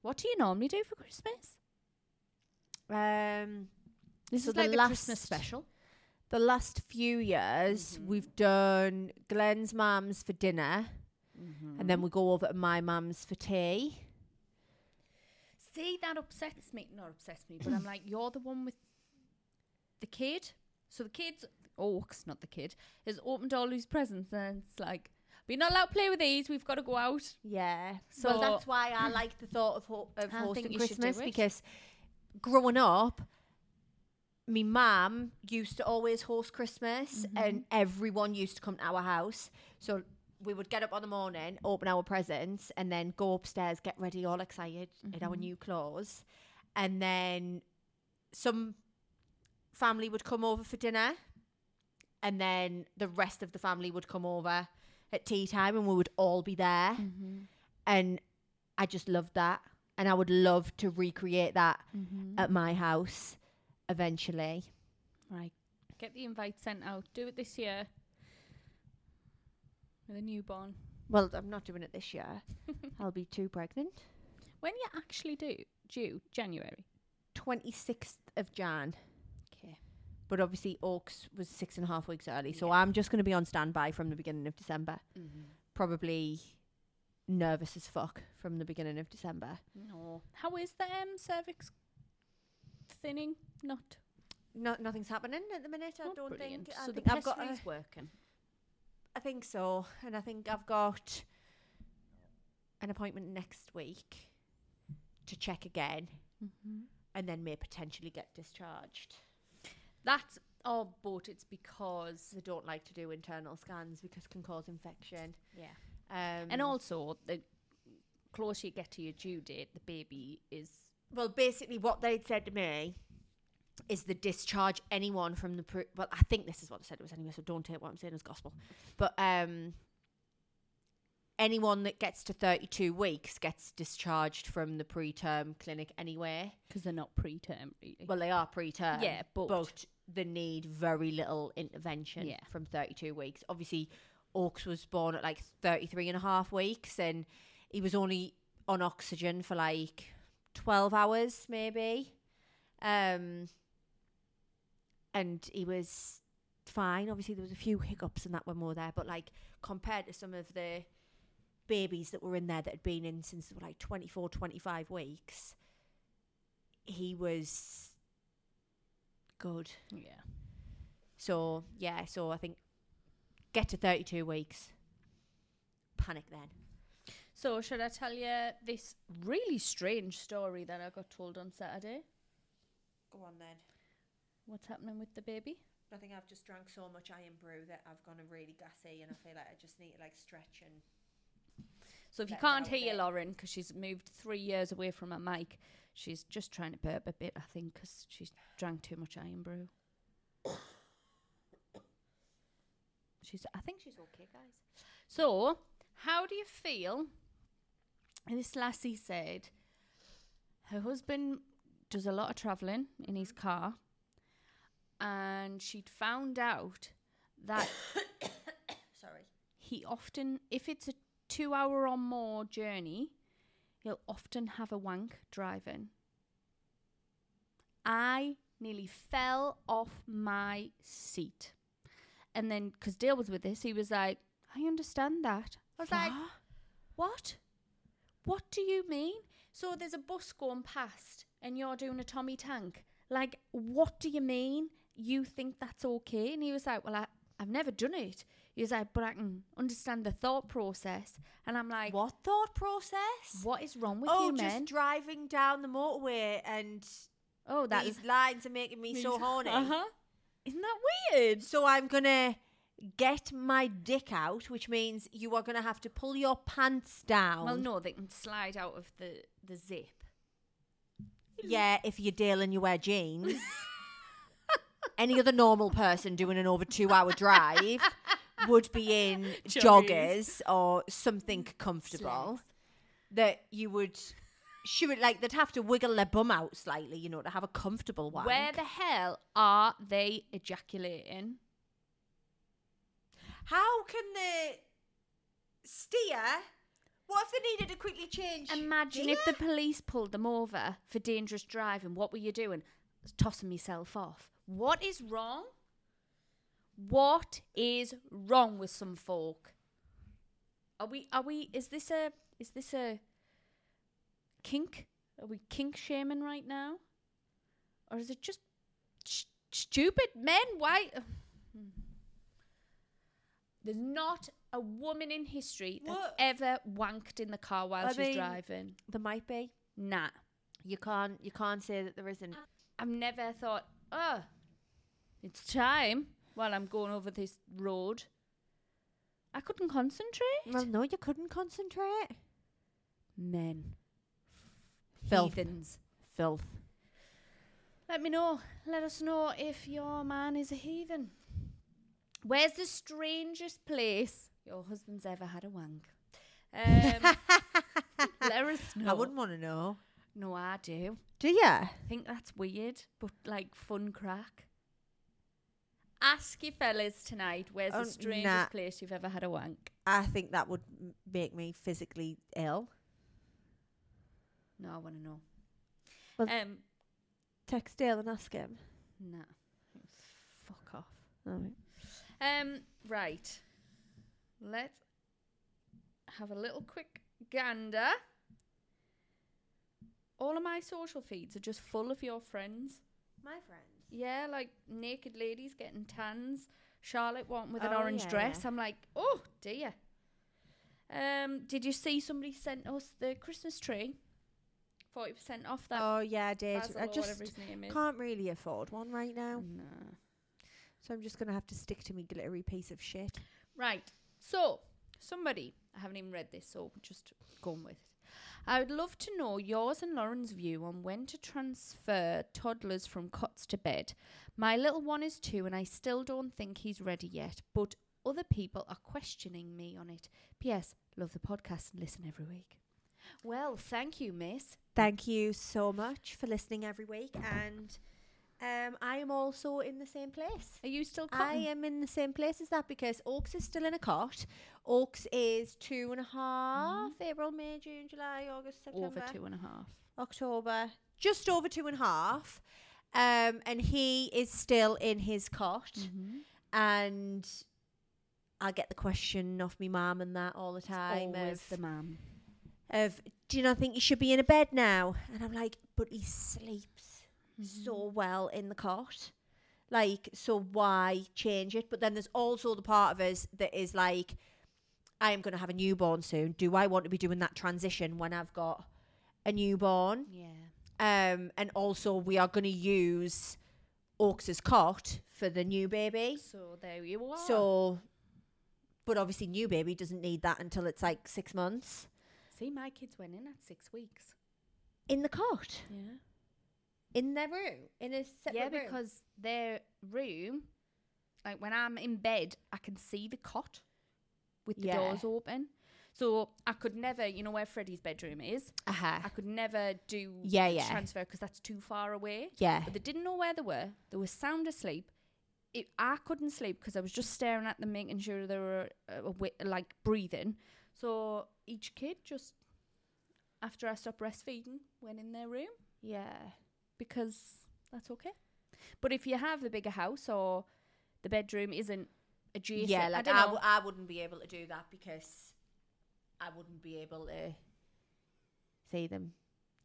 What do you normally do for Christmas? Um, This So is the like the Christmas last- special. the last few years, Mhm. we've done Glenn's mum's for dinner, Mm-hmm. and then we go over to my mum's for tea. See, that upsets me. Not upsets me, but I'm like, you're the one with the kid. So the kid's Oaks, not the kid, has opened all his presents, and it's like, we're not allowed to play with these. We've got to go out. Yeah. So- well, that's why I like the thought of, ho- of hosting you should do Christmas because growing up, my mum used to always host Christmas Mm-hmm. and everyone used to come to our house. So we would get up on the morning, open our presents, and then go upstairs, get ready, all excited in Mm-hmm. our new clothes. And then some family would come over for dinner. And then the rest of the family would come over at tea time and we would all be there Mm-hmm. and I just loved that. And I would love to recreate that Mm-hmm. at my house eventually. Right. Get the invite sent out. Do it this year. With a newborn. Well, I'm not doing it this year. I'll be too pregnant. When you actually do due January. 26th of Jan. Okay. But obviously, Oaks was six and a half weeks early. So Yeah. I'm just going to be on standby from the beginning of December. Mm-hmm. Probably nervous as fuck from the beginning of December. No. How is the um, cervix thinning? Not. No, nothing's happening at the minute. I not don't brilliant. think. I so think the I've got. A, working. I think so, and I think I've got an appointment next week to check again, Mm-hmm. and then may potentially get discharged. That's oh, but it's because They don't like to do internal scans because it can cause infection. yeah, Um, and also the closer you get to your due date, the baby is well, basically, what they'd said to me is the discharge anyone from the pre- well, I think this is what i said it was anyway. So don't take what I'm saying as gospel, but um. Anyone that gets to 32 weeks gets discharged from the preterm clinic anyway. because they're not preterm really. Well, they are preterm. yeah, but, but they need very little intervention Yeah. from 32 weeks. Obviously, Oaks was born at like 33 and a half weeks and he was only on oxygen for like 12 hours maybe. Um, and he was fine. Obviously, there was a few hiccups and that when we were there, but like compared to some of the babies that were in there that had been in since like 24, 25 weeks, he was good. yeah. So yeah, so I think get to thirty two weeks. Panic then. So should I tell you this really strange story that I got told on Saturday? Go on then. What's happening with the baby? I think I've just drank so much Irn-Bru that I've gone really gassy, and I feel like I just need to like stretch and. So if you can't hear. Lauren because she's moved three years away from her mic, she's just trying to burp a bit, I think, because she's drank too much Irn-Bru. she's, I think she's okay, guys. So, how do you feel? This lassie said her husband does a lot of travelling in his mm-hmm. car, and she'd found out that Sorry. he often, if it's a two hour or more journey, he'll often have a wank driving. I nearly fell off my seat. And then, because Dale was with us, he was like, I understand that. I was like, what? What do you mean? So there's a bus going past and you're doing a Tommy Tank. Like, what do you mean? You think that's okay? And he was like, Well, I, I've never done it. He was like, But I can understand the thought process. And I'm like, What thought process? What is wrong with oh, you, just men? driving down the motorway and oh, that these is lines are making me so horny. Uh-huh. Isn't that weird? So I'm gonna get my dick out, which means you are gonna have to pull your pants down. Well, no, they can slide out of the, the zip. Yeah, if you're Dale and you wear jeans. Any other normal person doing an over two hour drive would be in Joggers. joggers or something mm, comfortable Slacks. that you would shoot it like they'd have to wiggle their bum out slightly, you know, to have a comfortable one. Where the hell are they ejaculating? How can they steer? What if they needed to quickly change? Imagine if the police pulled them over for dangerous driving. What were you doing? Tossing myself off. What is wrong? What is wrong with some folk? Are we? Are we? Is this a? Is this a kink? Are we kink shaming right now, or is it just stupid men? Why? Hmm. There's not a woman in history that's What? ever wanked in the car while I she's mean- driving. there might be. Nah. You can't. You can't say that there isn't. I've never thought, oh, it's time while I'm going over this road. I couldn't concentrate. Well, no, you couldn't concentrate. Men. Filth. Heathens. Filth. Let me know. Let us know if your man is a heathen. Where's the strangest place your husband's ever had a wank? Um, let us know. I wouldn't want to know. No, I do. Do you? I think that's weird, but like fun crack. Ask your fellas tonight where's Oh, the strangest nah. place you've ever had a wank. I think that would m- make me physically ill. No, I want to know. Well- um, Text Dale and ask him. nah. Fuck off. Right. Um, right. Let's have a little quick gander. All of my social feeds are just full of your friends. My friends. Yeah, like naked ladies getting tans. Charlotte one with an Oh, orange yeah, dress. yeah. I'm like, oh dear. Um, did you see somebody sent us the Christmas tree? Forty percent off that. Oh yeah, I did. Basil I or just his name is. can't really afford one right now, Nah. so I'm just gonna have to stick to me glittery piece of shit. Right. So, somebody, I haven't even read this, so just going with it. I would love to know yours and Lauren's view on when to transfer toddlers from cots to bed. My little one is two and I still don't think he's ready yet, but other people are questioning me on it. P.S. Love the podcast and listen every week. Well, thank you, miss. Thank you so much for listening every week, and um, I am also in the same place. Are you still I am in the same place as that because Oaks is still in a cot. Oaks is two and a half. April, May, June, July, August, September, Over two and a half. October, just over two and a half. Um, and he is still in his cot, Mm-hmm. and I get the question of me mum and that all the time Always of, the man. of, do you not think you should be in a bed now? And I'm like, but he sleeps Mm-hmm. so well in the cot. Like, so why change it? But then there's also the part of us that is like, I am going to have a newborn soon. Do I want to be doing that transition when I've got a newborn? Yeah. Um, and also, we are going to use Oaks's cot for the new baby. So there you are. So, but obviously, new baby doesn't need that until it's like six months see, my kids went in at six weeks. in the cot, Yeah. In their room, in a separate Yeah, room. because their room, like when I'm in bed, I can see the cot with the Yeah. doors open. So I could never, you know where Freddie's bedroom is. uh-huh. I could never do Yeah, yeah. transfer because that's too far away. yeah, But they didn't know where they were. They were sound asleep. It, I couldn't sleep because I was just staring at them, making sure they were uh, like breathing. So each kid just, after I stopped breastfeeding, went in their room yeah, because that's okay. But if you have a bigger house or the bedroom isn't adjacent, yeah. I Like I, know. w- I wouldn't be able to do that because I wouldn't be able to see them.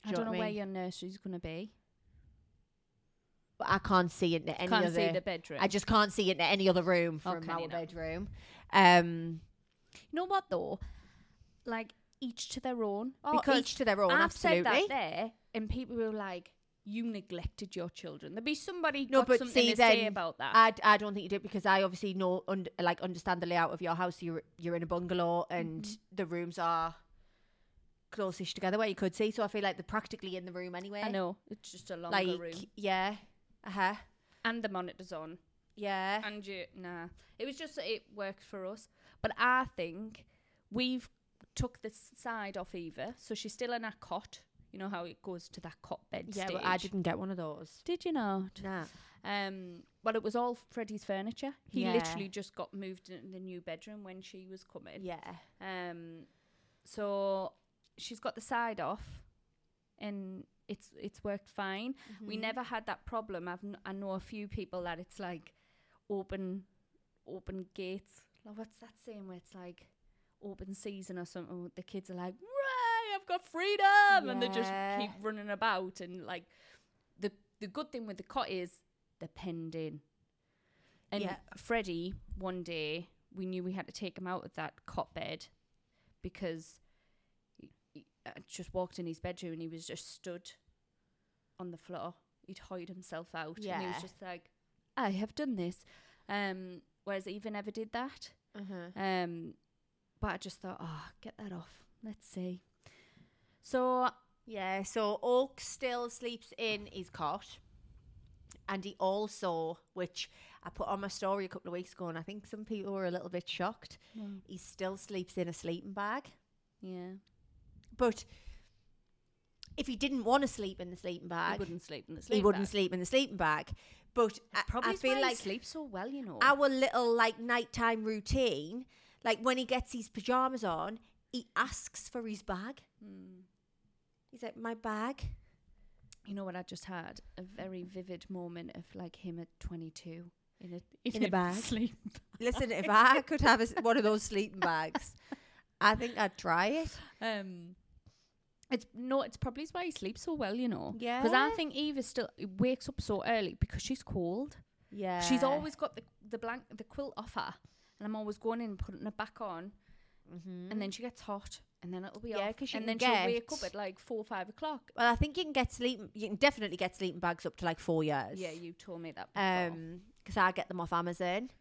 I Do you don't know where your nursery's gonna be. But I can't see it in any Can't other. see the bedroom. I just can't see it in any other room Oh, from can our you not? bedroom. Um, you know what though? Like each to their own. oh, because each to their own. I've absolutely. said that there, and people were like, "You neglected your children." There'd be somebody No, got but something see, to say about that. I, I don't think you did because I obviously know und- like understand the layout of your house. You're you're in a bungalow and Mhm. the rooms are close-ish together where you could see. So I feel like they're practically in the room anyway. I know it's just a longer Like room, yeah, uh huh, and the monitors on, yeah, and you nah. It was just that it worked for us, but I think we've took the side off Eva, so she's still in her cot. You know how it goes to that cot bed yeah. stage. But I didn't get one of those. Did you not? Nah. Um, well, it was all Freddie's furniture. He Yeah. literally just got moved in the new bedroom when she was coming. Yeah. Um, so she's got the side off, and it's it's worked fine. We Mhm. never had that problem. I've kn- I know a few people that it's like open open gates. Like, what's that saying where it's like open season or something? The kids are like, "Right, I've got freedom," and they just keep running about. And like the the good thing with the cot is they're penned in. And Yeah. Freddie, one day, we knew we had to take him out of that cot bed because he, he uh, just walked in his bedroom and he was just stood on the floor. He'd hide himself out, and he was just like, "I have done this." Um, whereas even never did that. Uh-huh. Um, but I just thought, "Oh, get that off. Let's see." So Yeah, so Oak still sleeps in his cot. And he also, which I put on my story a couple of weeks ago, and I think some people were a little bit shocked, he still sleeps in a sleeping bag. yeah, But if he didn't want to sleep in the sleeping bag, he wouldn't sleep in the sleep. he wouldn't bag. sleep in the sleeping bag. But I, Probably I feel like he sleeps so well, you know. our little like nighttime routine, like when he gets his pajamas on, he asks for his bag. Hmm. He's like, my bag. You know what? I just had a very vivid moment of like him at 22 in a In a bag? sleep. Listen, if I could have a one of those sleeping bags, I think I'd try it. Um, it's no, it's probably why he sleeps so well, you know. Yeah. Because I think Eva still wakes up so early because she's cold. Yeah. She's always got the the blank the quilt off her, and I'm always going in and putting it back on, Mhm. and then she gets hot, and then it'll be Yeah, off, and then she'll wake up at like four five o'clock. Well, I think you can get sleep. You can definitely get sleeping bags up to like four years. Yeah, you told me that. Before. Um, because I get them off Amazon,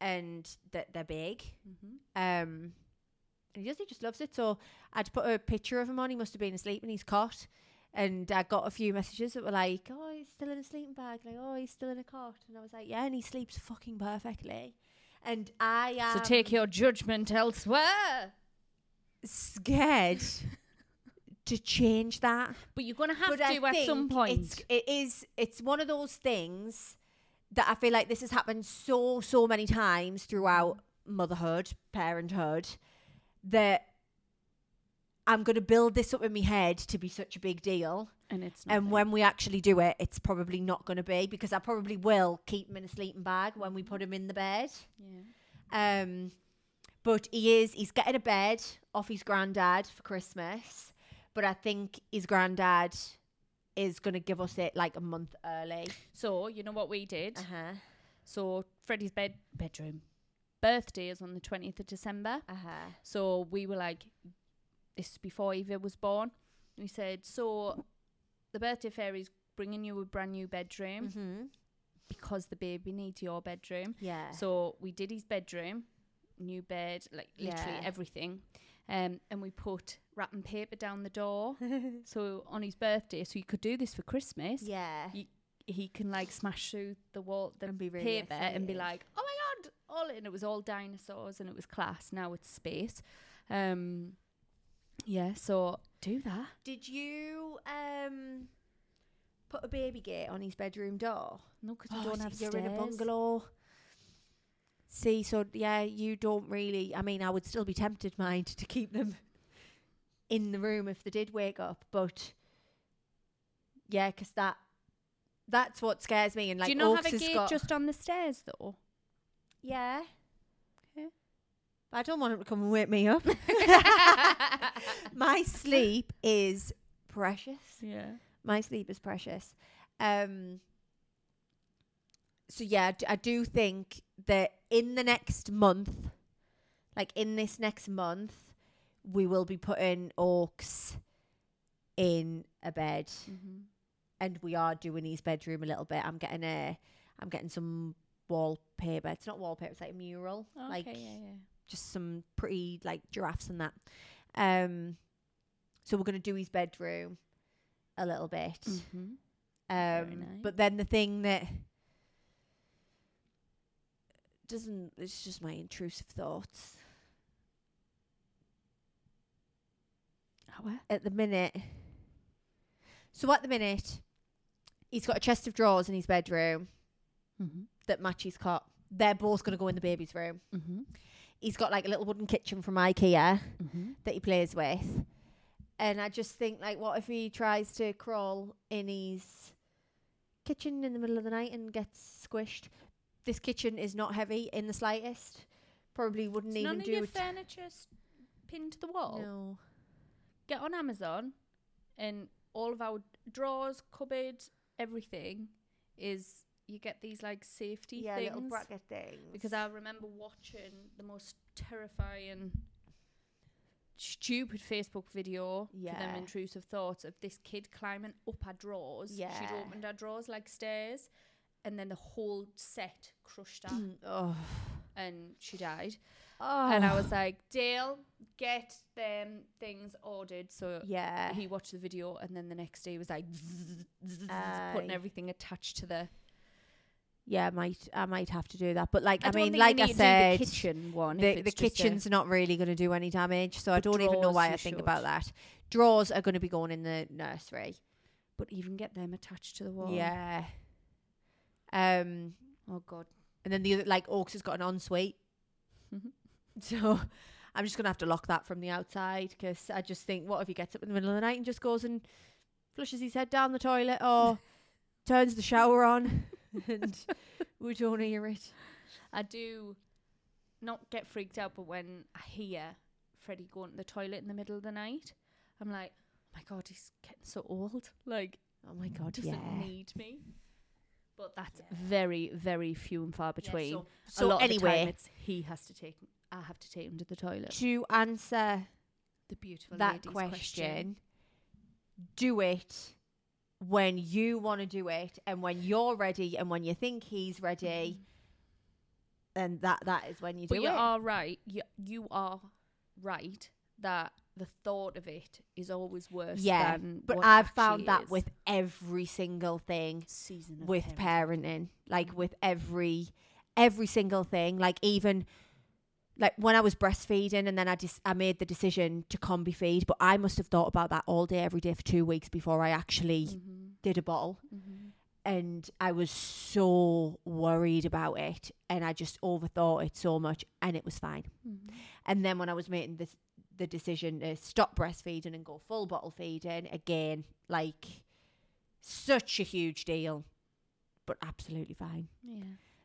and they're, they're big. hmm Um, and he just he just loves it. So I'd put a picture of him on. He must have been asleep in his cot. And I got a few messages that were like, "Oh, he's still in a sleeping bag." Like, "Oh, he's still in a cot." And I was like, "Yeah," and he sleeps fucking perfectly. And I am So take your judgment elsewhere. Scared to change that. But you're gonna have but I to at some point. It's, it is. It's one of those things that I feel like this has happened so so many times throughout motherhood, parenthood, that I'm going to build this up in my head to be such a big deal. and it's And when we actually do it, it's probably not going to be because I probably will keep him in a sleeping bag when we put him in the bed. yeah. Um, but he is, he's getting a bed off his granddad for Christmas. But I think his granddad is going to give us it like a month early. So you know what we did. huh. So Freddie's bed bedroom birthday is on the twentieth of December. Uh huh. So we were like, this is before Eva was born. We said, so the birthday fairy's bringing you a brand new bedroom. Mm-hmm. because the baby needs your bedroom. Yeah. So we did his bedroom, new bed, like literally Yeah. everything. Um, and we put wrapping paper down the door. so on his birthday, so you could do this for Christmas. yeah. You- He can like smash through the wall, the And be really paper, and be excited. like, "Oh my god!" All and it was all dinosaurs, and it was class. Now it's space. Um, yeah. So do that. Did you um put a baby gate on his bedroom door? No, because we Oh, don't have you're stairs. in a bungalow. See, so yeah, you don't really. I mean, I would still be tempted, mind, to keep them in the room if they did wake up, but yeah, 'cause that that's what scares me. And like, do you not have a gate just on the stairs though? yeah. Okay. I don't want him to come and wake me up. My sleep is precious. Yeah. my sleep is precious. Um, so yeah, d- I do think that in the next month, like in this next month, we will be putting Oaks in a bed, Mm-hmm. and we are doing his bedroom a little bit. I'm getting a, I'm getting some wallpaper. It's not wallpaper. It's like a mural, Okay. like yeah. Yeah. just some pretty like giraffes and that. Um, so we're gonna do his bedroom a little bit. Mm-hmm. Um, nice. But then the thing that doesn't, it's just my intrusive thoughts. At the minute, so at the minute, he's got a chest of drawers in his bedroom Mm-hmm. that match his cot. They're both going to go in the baby's room. Mm-hmm. He's got like a little wooden kitchen from IKEA Mm-hmm. that he plays with. And I just think, like, what if he tries to crawl in his kitchen in the middle of the night and gets squished? This kitchen is not heavy in the slightest. Probably wouldn't Is none even of do your it. furniture s- pinned to the wall? No. Get on Amazon, and all of our drawers, cupboards, everything is you get these like safety Yeah, things. little bracket things. because I remember watching the most terrifying, stupid Facebook video for Yeah. them intrusive thoughts of this kid climbing up our drawers. Yeah. She'd Yeah. opened our drawers like stairs, and then the whole set crushed her, Mm, oh. and she died. oh. And I was like, Dale, get them things ordered. So yeah. he watched the video, and then the next day he was like, zzz, zzz, zzz, putting Aye. everything attached to the. Yeah, might I might have to do that. But like I, don't mean, think like I need to do said, the kitchen one. if the, the it's just a- kitchen's not really going to do any damage, so I But don't even know drawers why you I think should. about that. Drawers are going to be going in the nursery. but even get them attached to the wall. Yeah. Um, Oh God. and then the other, like, Oaks has got an ensuite. so I'm just going to have to lock that from the outside because I just think, what if he gets up in the middle of the night and just goes and flushes his head down the toilet or turns the shower on and we don't hear it? I do not get freaked out, but when I hear Freddie going to the toilet in the middle of the night, I'm like, oh my God, he's getting so old. Like, Oh my God, he doesn't yeah. need me. But that's Yeah. very, very few and far between. so a so the anyway- he has to take, I have to take him to the toilet. to answer The beautiful that lady's question, do it when you want to do it and when you're ready and when you think he's ready mm-hmm. then that that is when you But do you it You are right. You, you are right that the thought of it is always worse. yeah than but i've found that is. with every single thing season with parenting. parenting like with every every single thing like even like when I was breastfeeding and then I just I made the decision to combi feed but I must have thought about that all day every day for 2 weeks before I actually Mhm, did a bottle mhm. and I was so worried about it and I just overthought it so much and it was fine. Mhm. And then when I was making this the decision to stop breastfeeding and go full bottle feeding again, like such a huge deal, but absolutely fine. Yeah.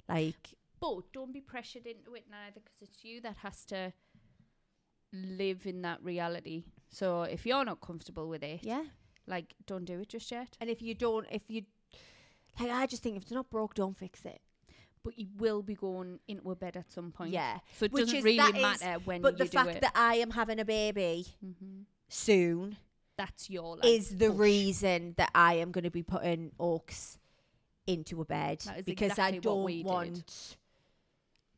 Like But don't be pressured into it neither because it's you that has to live in that reality. So if you're not comfortable with it, yeah. like don't do it just yet. And if you don't if you like I just think if it's not broke, don't fix it. But you will be going into a bed at some point. Yeah. So it Which doesn't is- really that is- matter when But you the do it. But the fact it. that I am having a baby hmm soon That's your like, is the push. reason that I am going to be putting Oaks into a bed That is because exactly I don't we did. want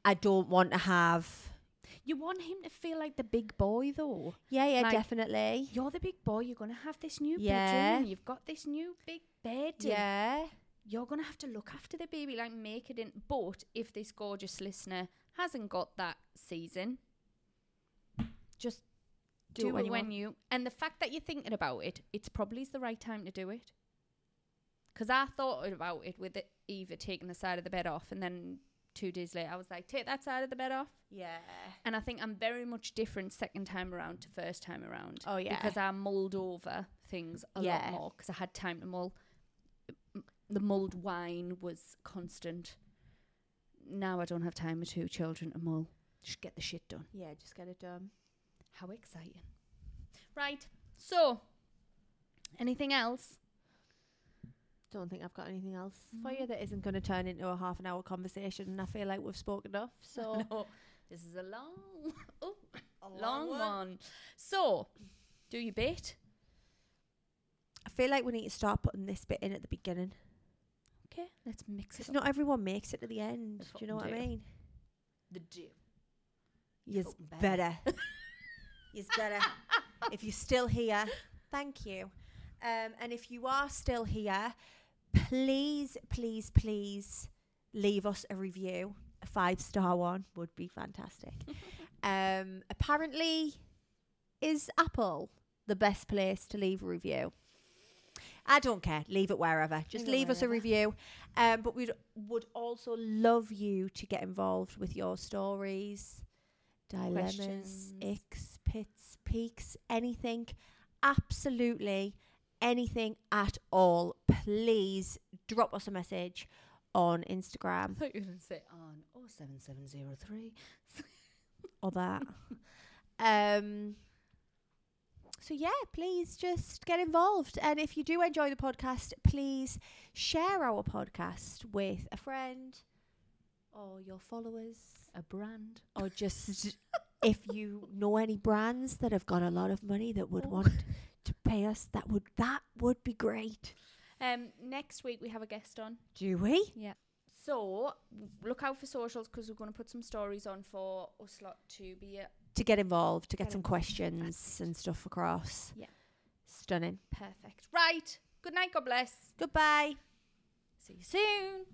I don't want to have You want him to feel like the big boy, though. Yeah, yeah, Like, definitely. You're the big boy. You're gonna have this new Yeah. bedroom. You've got this new big bed. Yeah. You're gonna have to look after the baby, like make it in. But if this gorgeous listener hasn't got that season, just do, when it you when you. And the fact that you're thinking about it, it's probably the right time to do it. Because I thought about it with it, Eva taking the side of the bed off, and then two days later, I was like, take that side of the bed off. Yeah. And I think I'm very much different second time around to first time around. Oh, yeah. Because I mulled over things a Yeah. lot more because I had time to mull. The mulled wine was constant. Now I don't have time with two children to mull. Just get the shit done. Yeah, just get it done. How exciting. Right. So, anything else? Don't think I've got anything else for you mm. that isn't going to turn into a half an hour conversation and I feel like we've spoken enough. So No. This is a long, oh, long, one. So, do your bit. I feel like we need to start putting this bit in at the beginning. Okay, let's mix it Because up. not everyone makes it to the end. That's Do you know we what I mean? the do. Yes, Fucking better. Yes, better. if you're still here, thank you. Um, and if you are still here, please, please, please leave us a review. A five star one would be fantastic. um, apparently, is Apple the best place to leave a review? I don't care. Leave it wherever. Just Leave leave us a review. Um, but we would also love you to get involved with your stories, dilemmas, Questions. icks, pits, peaks, anything. Absolutely anything at all. Please drop us a message on I Instagram thought you were going to say on 07703. or that. um. So yeah, please just get involved, and if you do enjoy the podcast, please share our podcast with a friend or your followers, A brand. or just if you know any brands that have got a lot of money that would Oh. want to pay us, that would that would be great. Um, next week we have a guest on. Do we? Yeah. So look out for socials because we're going to put some stories on for us lot to be uh, To get involved, to get Get some involved. questions and stuff across. Yeah. Stunning. perfect. Right. Good night. God bless. Goodbye. See you soon.